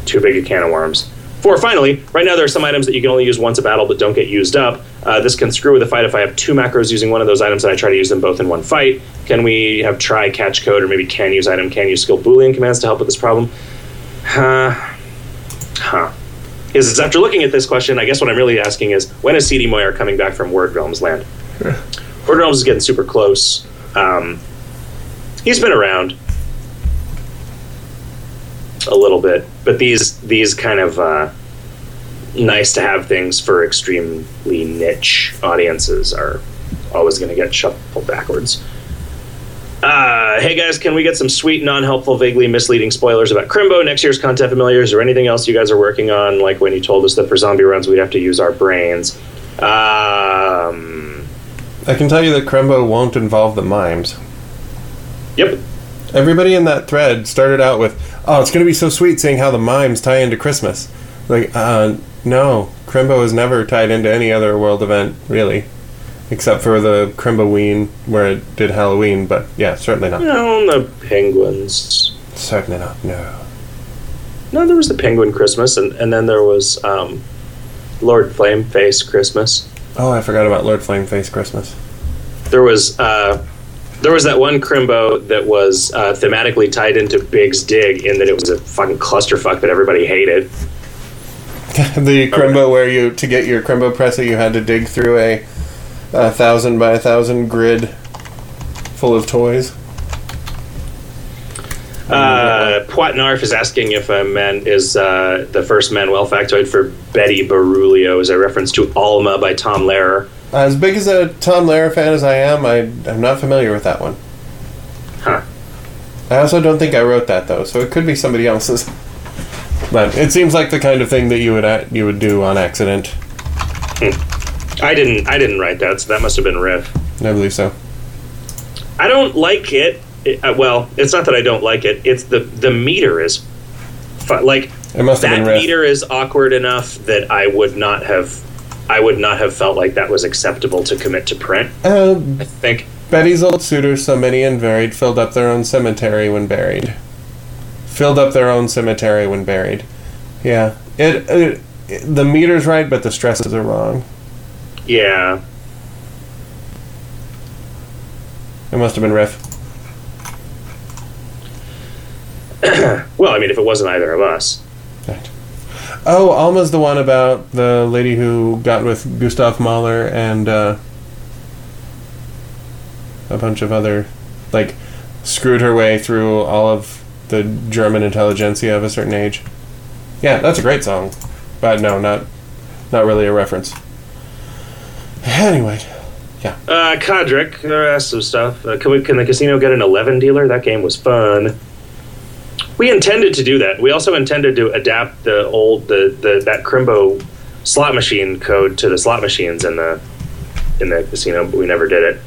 too big a can of worms. Four, finally, right now there are some items that you can only use once a battle but don't get used up. Uh, this can screw with a fight if I have two macros using one of those items and I try to use them both in one fight. Can we have try catch code or maybe can use item, can use skill boolean commands to help with this problem? Huh. Huh. Is after looking at this question, I guess what I'm really asking is when is CDMoyer coming back from Word Realms land? Word Realms is getting super close. Um, he's been around a little bit, but these these kind of uh, nice to have things for extremely niche audiences are always going to get shuffled backwards. Uh, hey guys, can we get some sweet, non-helpful, vaguely misleading spoilers about Crimbo, next year's content familiars, or anything else you guys are working on? Like when you told us that for zombie runs we'd have to use our brains. Um, I can tell you that Crimbo won't involve the mimes. yep. Everybody in that thread started out with, "Oh, it's going to be so sweet seeing how the mimes tie into Christmas." Like, uh, no, Crimbo is never tied into any other world event, really, except for the Crimboween where it did Halloween. But yeah, certainly not. No, the penguins. Certainly not. No. No, there was the Penguin Christmas, and, and then there was um, Lord Flameface Christmas. Oh, I forgot about Lord Flameface Christmas. There was uh, there was that one Crimbo that was uh, thematically tied into Big's Dig, in that it was a fucking clusterfuck that everybody hated. the Crimbo where you to get your Crimbo presser you had to dig through a, a thousand by a thousand grid full of toys. Uh, Poitnarf is asking if a man is uh, the first Manuel factoid for Betty Barulio is a reference to Alma by Tom Lehrer. As big as a Tom Lehrer fan as I am, I, I'm not familiar with that one. Huh. I also don't think I wrote that though, so it could be somebody else's. But it seems like the kind of thing that you would a- you would do on accident. I didn't. I didn't write that, so that must have been Riff. I believe so. I don't like it. It uh, well, it's not that I don't like it. It's the the meter is like that meter is awkward enough that I would not have. I would not have felt like that was acceptable to commit to print. Uh, I think Betty's old suitors, so many and varied, filled up their own cemetery when buried. Filled up their own cemetery when buried. Yeah, it, it, it the meter's right, but the stresses are wrong. yeah. It must have been Riff. Well, I mean, if it wasn't either of us, Right. Oh, Alma's the one about the lady who got with Gustav Mahler and uh, a bunch of other, like, screwed her way through all of the German intelligentsia of a certain age. Yeah, that's a great song, but no, not not really a reference. Anyway, yeah. uh, Kodrick uh, asked some stuff. Uh, can we? Can the casino get an eleven dealer? That game was fun. We intended to do that. We also intended to adapt the old the, the that Crimbo slot machine code to the slot machines in the in the casino, but we never did it.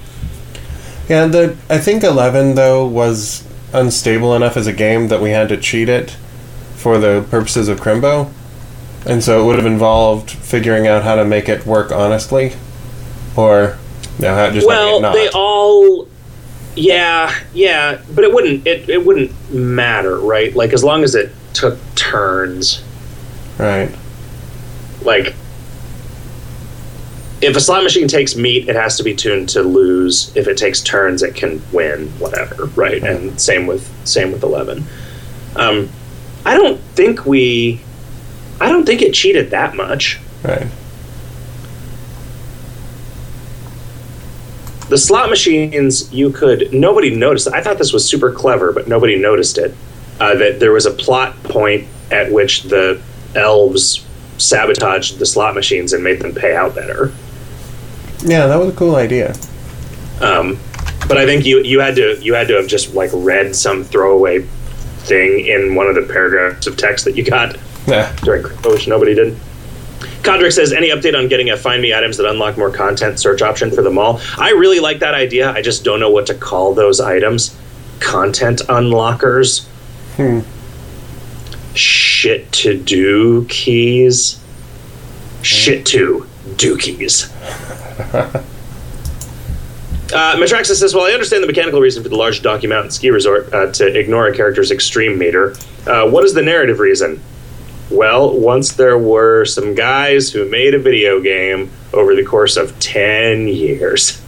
yeah, the I think eleven though was unstable enough as a game that we had to cheat it for the purposes of Crimbo. And so it would have involved figuring out how to make it work honestly, or you know, how, just well, it not. they all, yeah, yeah, but it wouldn't it, it wouldn't matter, right? Like as long as it took turns, right. like if a slot machine takes meat, it has to be tuned to lose. If it takes turns, it can win, whatever, right? And same with same with eleven. Um, I don't think we, I don't think it cheated that much. Right. The slot machines you could nobody noticed i thought this was super clever but nobody noticed it uh, that there was a plot point at which the elves sabotaged the slot machines and made them pay out better Yeah, that was a cool idea. um, but i think you you had to you had to have just like read some throwaway thing in one of the paragraphs of text that you got Yeah. during crypto, which nobody did. Kodrick says, any update on getting a find me items that unlock more content search option for the mall? I really like that idea. I just don't know what to call those items. Content unlockers? Hmm. Shit to do keys? Shit to do keys. Uh, Matraxa says, "Well, I understand the mechanical reason for the large Donkey Mountain ski resort uh, to ignore a character's extreme meter. Uh, what is the narrative reason? Well, once there were some guys who made a video game over the course of 10 years.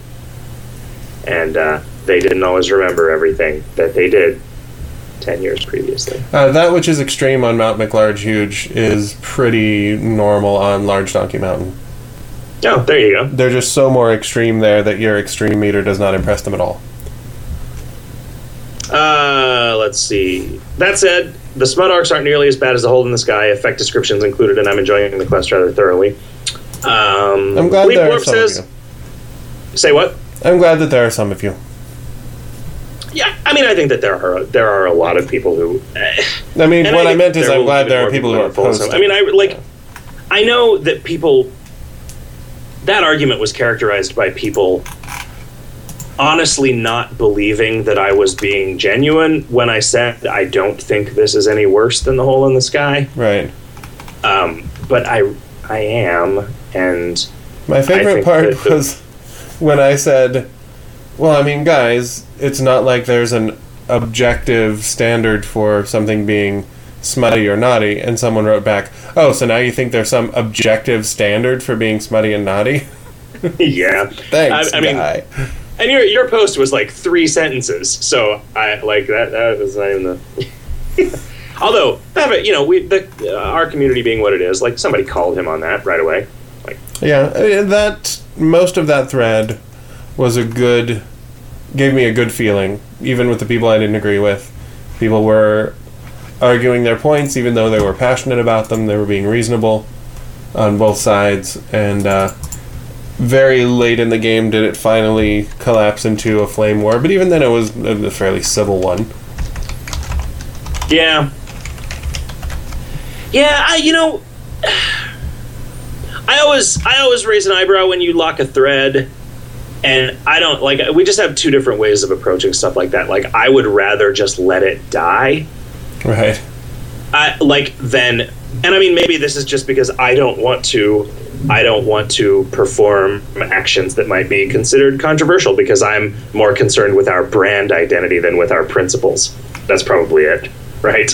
And uh, they didn't always remember everything that they did 10 years previously. Uh, that which is extreme on Mount McLargeHuge is pretty normal on Large Donkey Mountain. Oh, there you go. They're just so more extreme there that your extreme meter does not impress them at all. Uh, let's see. That said, the smut orcs aren't nearly as bad as the hole in the sky. Effect descriptions included, and I'm enjoying the quest rather thoroughly. Um, I'm glad Bleep there are some says, of Say what? I'm glad that there are some of you. Yeah, I mean, I think that there are there are a lot of people who. eh, I mean, And what I, think meant is I'm glad there are people who are some- I mean, I like. I know that people. That argument was characterized by people honestly not believing that I was being genuine when I said I don't think this is any worse than the hole in the sky. Right. Um, but I I am, and My favorite part the- was when I said, "Well, I mean, guys, it's not like there's an objective standard for something being smutty or naughty." And someone wrote back, "Oh, so now you think there's some objective standard for being smutty and naughty?" yeah. Thanks, I, I mean, guy. And your your post was like three sentences, so I like that. That was not even the. Although, you know, we the uh, our community being what it is, like somebody called him on that right away. Like, Yeah, uh, that most of that thread was a good, gave me a good feeling, even with the people I didn't agree with. People were arguing their points, even though they were passionate about them. They were being reasonable on both sides, and uh, very late in the game did it finally collapse into a flame war. But even then, it was a fairly civil one. Yeah. Yeah, I you know I always I always raise an eyebrow when you lock a thread and I don't like we just have two different ways of approaching stuff like that. Like I would rather just let it die. Right. I like then and I mean maybe this is just because I don't want to I don't want to perform actions that might be considered controversial because I'm more concerned with our brand identity than with our principles. That's probably it, right?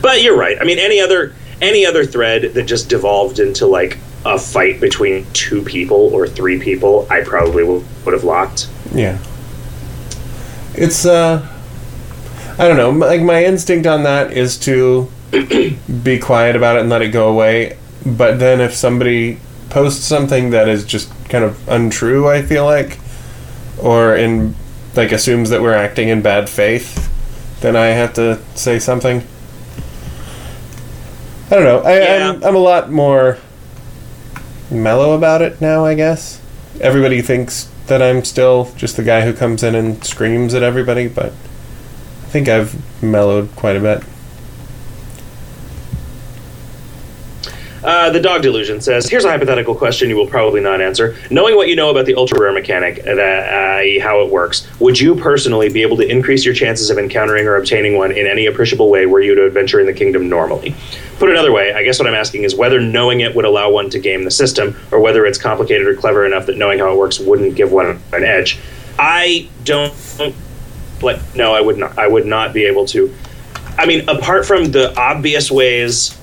But you're right. I mean any other any other thread that just devolved into like a fight between two people or three people, I probably would have locked. Yeah. It's uh I don't know, like my instinct on that is to be quiet about it and let it go away. But then if somebody posts something that is just kind of untrue, I feel like or in like assumes that we're acting in bad faith, then I have to say something. I don't know. I, Yeah. I'm, I'm a lot more mellow about it now, I guess. Everybody thinks that I'm still just the guy who comes in and screams at everybody, but I think I've mellowed quite a bit. Uh, the dog delusion says, "Here's a hypothetical question you will probably not answer. Knowing what you know about the ultra rare mechanic, uh, that, uh, how it works, would you personally be able to increase your chances of encountering or obtaining one in any appreciable way were you to adventure in the kingdom normally? Put another way, I guess what I'm asking is whether knowing it would allow one to game the system, or whether it's complicated or clever enough that knowing how it works wouldn't give one an edge. I don't, But no, I would not. I would not be able to. I mean, apart from the obvious ways."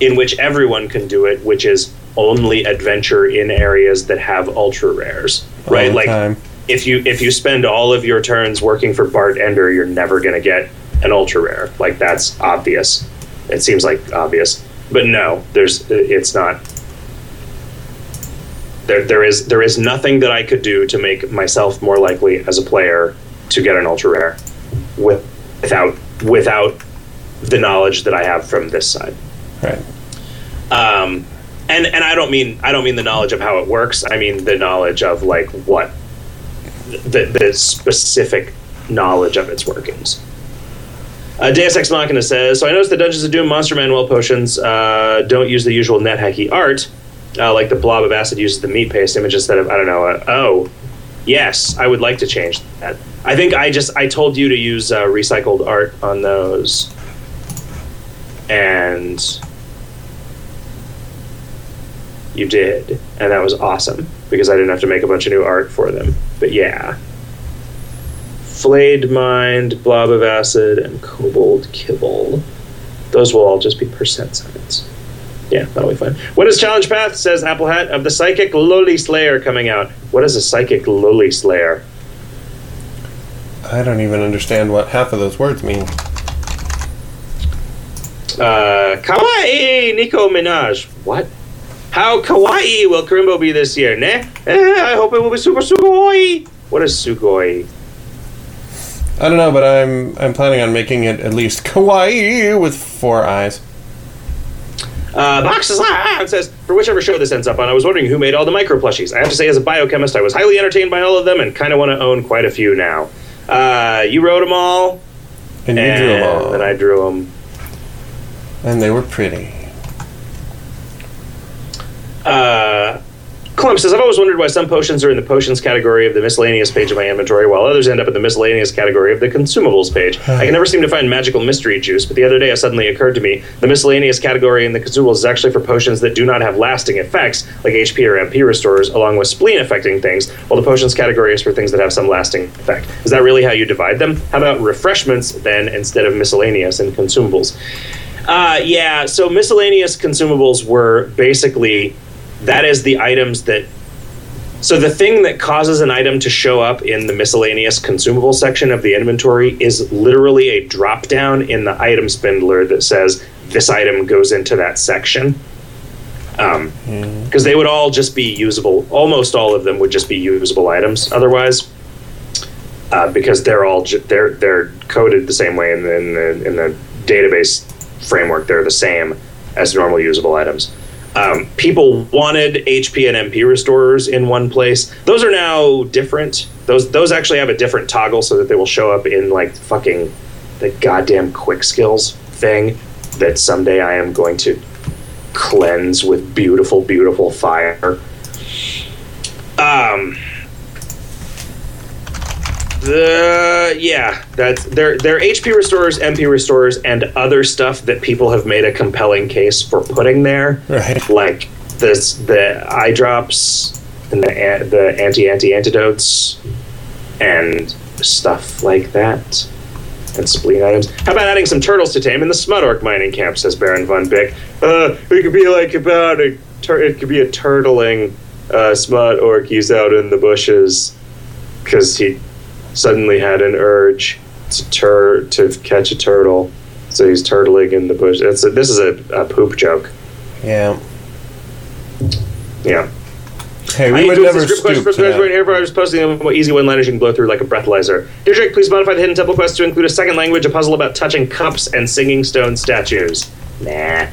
In which everyone can do it, which is only adventure in areas that have ultra rares, right? Like time. if you if you spend all of your turns working for Bart Ender, you're never going to get an ultra rare. Like that's obvious. It seems like obvious, but no, there's it's not. There, there is there is nothing that I could do to make myself more likely as a player to get an ultra rare, with, without without the knowledge that I have from this side Right. um, and and I don't mean I don't mean the knowledge of how it works. I mean the knowledge of like what the the specific knowledge of its workings. Uh, Deus Ex Machina says, so I noticed the Dungeons of Doom Monster Manuel potions uh, don't use the usual net hacky art, uh, like the blob of acid uses the meat paste image instead of I don't know. Uh, oh, yes, I would like to change that. I think I just I told you to use uh, recycled art on those, and you did, and that was awesome because I didn't have to make a bunch of new art for them. But yeah. Flayed Mind, Blob of Acid, and Kobold Kibble. Those will all just be percent signs. Yeah, that'll be fine. What is Challenge Path? Says Apple Hat of the Psychic Lowly Slayer coming out. What is a Psychic Lowly Slayer? I don't even understand what half of those words mean. Uh, kawaii Nico Minaj. What? How kawaii will Crimbo be this year? Ne? Eh, I hope it will be super sugoi. What is sugoi? I don't know, but I'm I'm planning on making it at least kawaii with four eyes. Uh, Boxes Loud says, for whichever show this ends up on, I was wondering who made all the micro plushies. I have to say, as a biochemist, I was highly entertained by all of them and kind of want to own quite a few now. Uh, you wrote them all, And you and drew them all. then I drew them. and they were pretty. Uh, Clump says, I've always wondered why some potions are in the potions category of the miscellaneous page of my inventory, while others end up in the miscellaneous category of the consumables page. I can never seem to find magical mystery juice, but the other day it suddenly occurred to me the miscellaneous category in the consumables is actually for potions that do not have lasting effects, like HP or MP restorers, along with spleen affecting things, while the potions category is for things that have some lasting effect. Is that really how you divide them? How about refreshments then instead of miscellaneous and consumables? Uh, yeah, so miscellaneous consumables were basically that is the items that so the thing that causes an item to show up in the miscellaneous consumable section of the inventory is literally a drop down in the item spindler that says this item goes into that section um, because they would all just be usable almost all of them would just be usable items otherwise uh, because they're all ju- they're they're coded the same way in the, in the in the database framework. They're the same as normal usable items. Um, people wanted HP and MP restorers in one place. Those are now different. Those those actually have a different toggle so that they will show up in like fucking the goddamn quick skills thing that someday I am going to cleanse with beautiful, beautiful fire. Um. The yeah, that's they're they're HP restorers, MP restorers, and other stuff that people have made a compelling case for putting there, Right. like this the eye drops and the the anti anti antidotes and stuff like that. And spleen items. How about adding some turtles to tame in the Smut Orc mining camp? Says Baron von Bick. Uh, it could be like about a tur- it could be a turtling uh, Smut Orc. He's out in the bushes because he suddenly had an urge to tur- to catch a turtle, so he's turtling in the bush. It's a, this is a, a poop joke. Yeah. Yeah. Hey, we need would never stoop to write that. here. I was posting what easy one-liners you can blow through like a breathalyzer. Dear Drake, please modify the hidden temple quest to include a second language, a puzzle about touching cups and singing stone statues. Nah.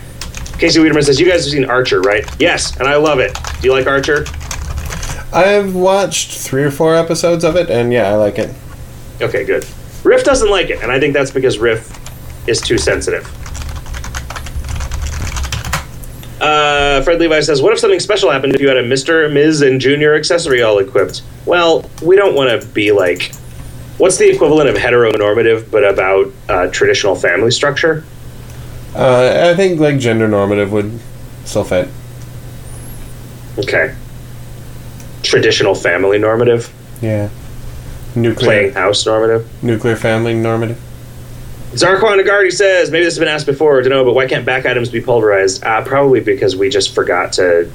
Casey Wiedemann says, "You guys have seen Archer, right? Yes, and I love it. Do you like Archer? I've watched three or four episodes of it, and yeah, I like it. Okay, good. Riff doesn't like it, and I think that's because Riff is too sensitive. Uh, Fred Levi says, "What if something special happened if you had a Mister, Ms., and Junior accessory all equipped?" Well, we don't want to be like, what's the equivalent of heteronormative, but about uh, traditional family structure? Uh, I think like gender normative would still fit. Okay. Traditional family normative, Yeah. Nuclear playing house normative. nuclear family normative. Zarquan Nagardi says, maybe this has been asked before, I don't know, but why can't back items be pulverized? Uh, probably because we just forgot to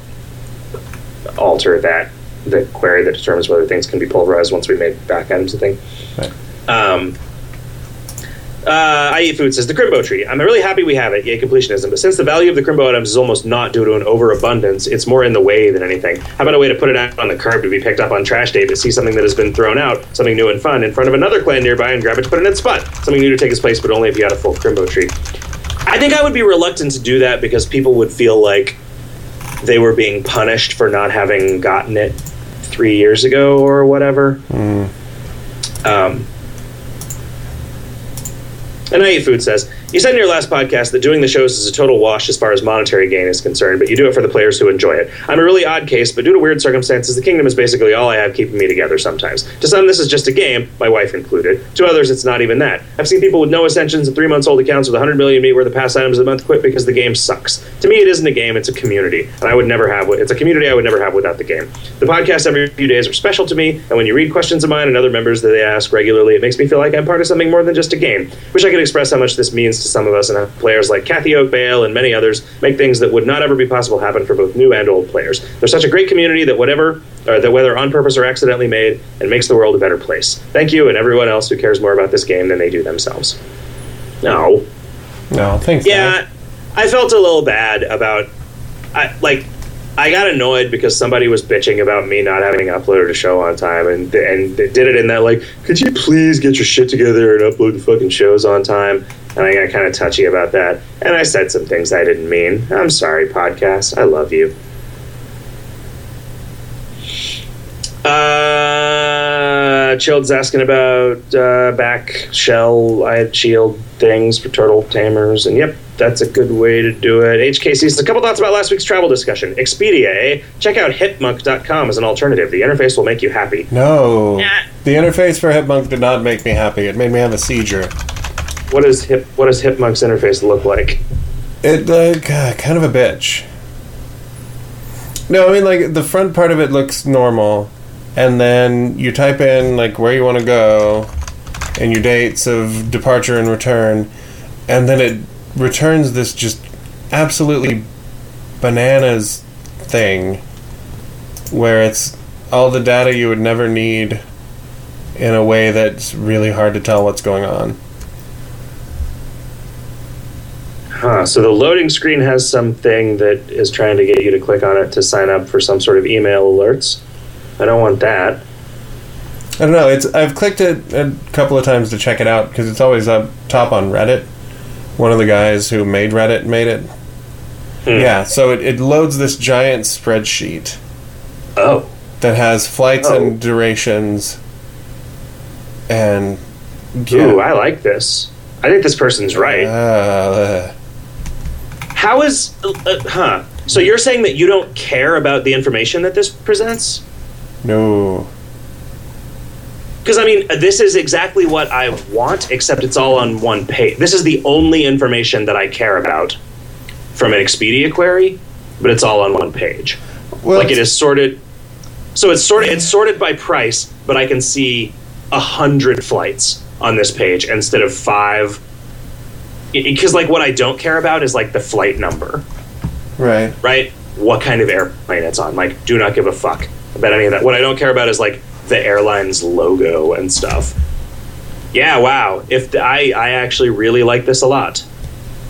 alter that, the query that determines whether things can be pulverized once we made back items a thing. Right. Um, uh, I eat food says the Crimbo tree. I'm really happy we have it, yay completionism. But since the value of the Crimbo items is almost not due to an overabundance, it's more in the way than anything. How about a way to put it out on the curb to be picked up on trash day to see something that has been thrown out, something new and fun, in front of another clan nearby and grab it to put in its spot? Something new to take its place, but only if you had a full Crimbo tree. I think I would be reluctant to do that because people would feel like they were being punished for not having gotten it three years ago or whatever. Um, and I Eat Food says, You said in your last podcast that doing the shows is a total wash as far as monetary gain is concerned, but you do it for the players who enjoy it. I'm a really odd case, but due to weird circumstances, the kingdom is basically all I have keeping me together sometimes. To some, this is just a game, my wife included. To others, it's not even that. I've seen people with no ascensions and three months old accounts with 100 million meat worth of past items a month quit because the game sucks. To me, it isn't a game, it's a community, and I would never have it. it's a community I would never have without the game. The podcasts every few days are special to me, and when you read questions of mine and other members that they ask regularly, it makes me feel like I'm part of something more than just a game. Wish I could express how much this means to some of us and how players like Kathy Oak Bale and many others make things that would not ever be possible happen for both new and old players. There's such a great community that whatever or that whether on purpose or accidentally made and makes the world a better place. Thank you and everyone else who cares more about this game than they do themselves. No. No, thanks. Yeah, I felt a little bad about, I like, I got annoyed because somebody was bitching about me not having uploaded a show on time, and and they did it in that like, could you please get your shit together and upload the fucking shows on time? And I got kind of touchy about that, and I said some things I didn't mean. I'm sorry, podcast. I love you. Uh, Chilled's asking about uh, back shell, I had shield things for turtle tamers, and yep, that's a good way to do it. HKC says a couple thoughts about last week's travel discussion. Expedia, eh? Check out hipmunk.com as an alternative. The interface will make you happy. No. Yeah. The interface for Hipmunk did not make me happy. It made me have a seizure. What does hip? What does Hipmunk's interface look like? It uh, kind of a bitch. No, I mean like the front part of it looks normal, and then you type in like where you want to go, and your dates of departure and return, and then it returns this just absolutely bananas thing, where it's all the data you would never need, in a way that's really hard to tell what's going on. Huh. So the loading screen has something that is trying to get you to click on it to sign up for some sort of email alerts. I don't want that. I don't know. It's I've clicked it a couple of times to check it out because it's always up top on Reddit. One of the guys who made Reddit made it. Hmm. Yeah, so it, it loads this giant spreadsheet Oh. that has flights Oh. and durations and yeah. Ooh, I like this. I think this person's right. Uh, How is. Uh, uh, huh. So you're saying that you don't care about the information that this presents? No. Because, I mean, this is exactly what I want, except it's all on one page. This is the only information that I care about from an Expedia query, but it's all on one page. Well, like it is sorted. So it's sorted. It's sorted by price, but I can see a hundred flights on this page instead of five. Because like what I don't care about is like the flight number, right. right? What kind of airplane it's on. Like, do not give a fuck about any of that. What I don't care about is like the airline's logo and stuff. Yeah, wow. If the, I I actually really like this a lot.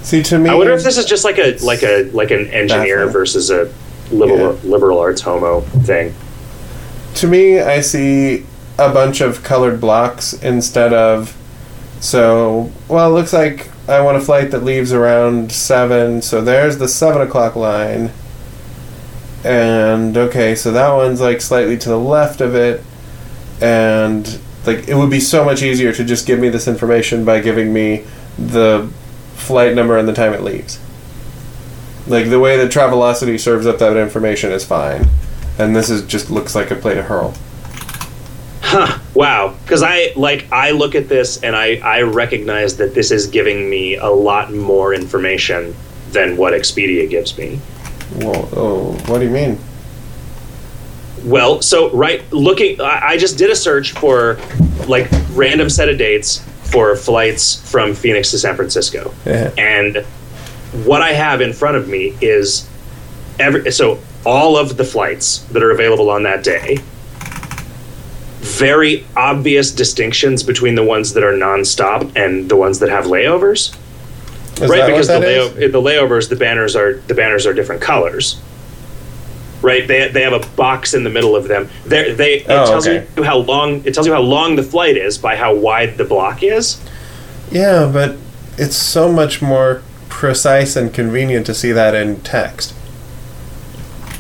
See, to me, I wonder if this is just like a like a like an engineer versus a liberal Yeah. liberal arts homo thing. to me, I see a bunch of colored blocks instead of. So, well, it looks like I want a flight that leaves around 7, so there's the 7 o'clock line. And, okay, so that one's like slightly to the left of it. And, like, it would be so much easier to just give me this information by giving me the flight number and the time it leaves. Like, the way that Travelocity serves up that information is fine and this is just looks like a plate of hurl. Huh. Wow. Because I like I look at this and I I recognize that this is giving me a lot more information than what Expedia gives me. Whoa, oh, what do you mean? Well, so right looking, I, I just did a search for like random set of dates for flights from Phoenix to San Francisco, Yeah. and what I have in front of me is every so all of the flights that are available on that day. Very obvious distinctions between the ones that are nonstop and the ones that have layovers. Is right, because the, what that is? layo- the layovers, the banners are the banners are different colors. Right, they, they have a box in the middle of them. They they it Oh, tells okay. you how long it tells you how long the flight is by how wide the block is. Yeah, but it's so much more precise and convenient to see that in text.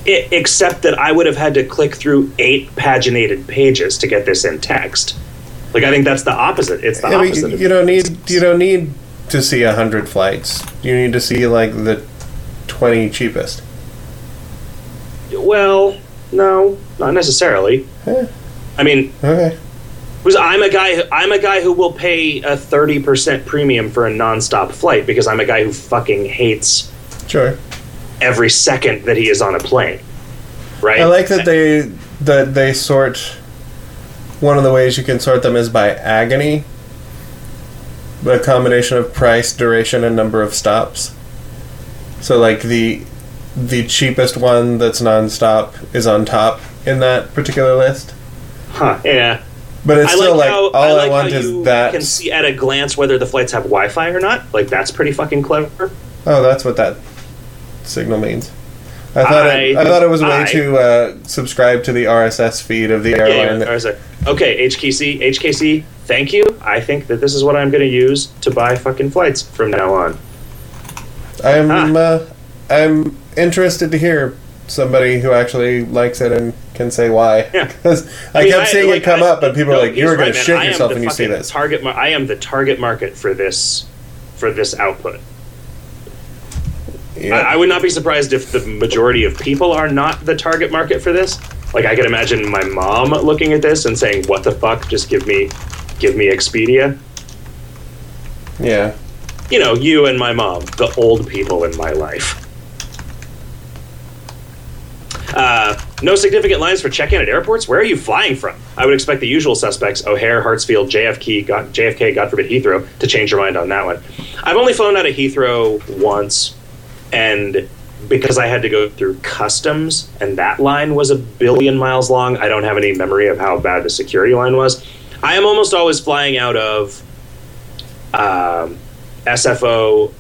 I except that I would have had to click through eight paginated pages to get this in text. Like I think that's the opposite. It's the opposite. you, you don't need you don't need to see a hundred flights. You need to see like the twenty cheapest. Well, no, not necessarily. Eh, I mean, okay. because I'm a guy. I'm a guy who will pay a thirty percent premium for a nonstop flight because I'm a guy who fucking hates Sure. every second that he is on a plane. Right. I like that they that they sort. One of the ways you can sort them is by agony. A combination of price, duration, and number of stops. So, like the the cheapest one that's nonstop is on top in that particular list. Huh, yeah. But it's I still like like, how all I I, like want how is you that. can see at a glance whether the flights have Wi-Fi or not. Like that's pretty fucking clever. Oh, that's what that signal means. I thought it, I- I thought it was a way I- to uh, subscribe to the RSS feed of the Yeah, airline. yeah, I was like, okay, HKC, HKC, thank you. I think that this is what I'm going to use to buy fucking flights from now on. I'm Ah. uh, I'm interested to hear somebody who actually likes it and can say why. Yeah. Because I, mean, kept seeing like, it come I- up, and people no, are like, "You're going right, to shit I yourself when you see this." Target, mar- I am the target market for this, for this output. Yeah. I, I would not be surprised if the majority of people are not the target market for this. Like I could imagine my mom looking at this and saying, "What the fuck? Just give me, give me Expedia." yeah. You know, you and my mom, the old people in my life. Uh, no significant lines for check-in at airports. Where are you flying from? I would expect the usual suspects: O'Hare, Hartsfield, JFK, God, JFK, God forbid Heathrow, to change your mind on that one. I've only flown out of Heathrow once, and because I had to go through customs, and that line was a billion miles long. I don't have any memory of how bad the security line was. I am almost always flying out of um, SFO,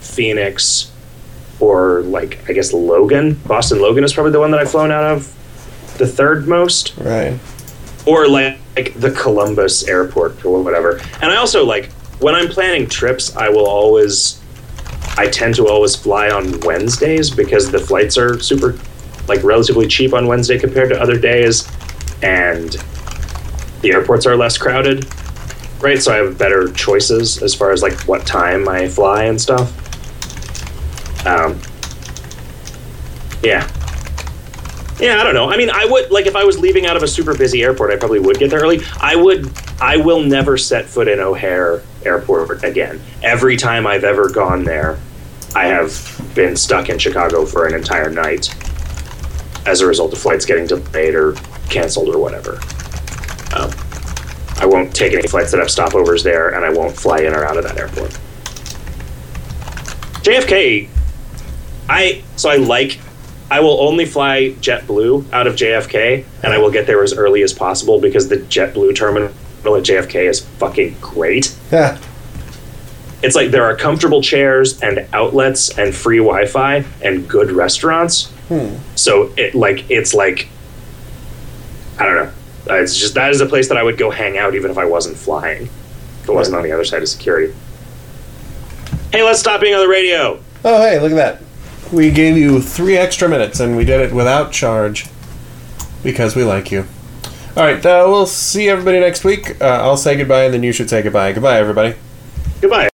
Phoenix, or like I guess Logan. Boston Logan is probably the one that I've flown out of the third most. Right. or like, like the Columbus airport or whatever. And I also like when I'm planning trips, I will always I tend to always fly on Wednesdays because the flights are super like relatively cheap on Wednesday compared to other days and the airports are less crowded. Right? So I have better choices as far as like what time I fly and stuff. Um yeah. Yeah, I don't know. I mean, I would like if I was leaving out of a super busy airport, I probably would get there early. I would. I will never set foot in O'Hare Airport again. Every time I've ever gone there, I have been stuck in Chicago for an entire night as a result of flights getting delayed or canceled or whatever. Um, I won't take any flights that have stopovers there, and I won't fly in or out of that airport. JFK, I so I like I will only fly JetBlue out of JFK, and I will get there as early as possible because the JetBlue terminal at JFK is fucking great. Yeah. It's like there are comfortable chairs and outlets and free Wi-Fi and good restaurants. Hmm. So it like it's like I don't know. Uh, It's just that is a place that I would go hang out even if I wasn't flying. If it wasn't on the other side of security. Hey, let's stop being on the radio. Oh, hey, look at that. We gave you three extra minutes, and we did it without charge because we like you. All right, uh, we'll see everybody next week. Uh, I'll say goodbye, and then you should say goodbye. Goodbye, everybody. Goodbye.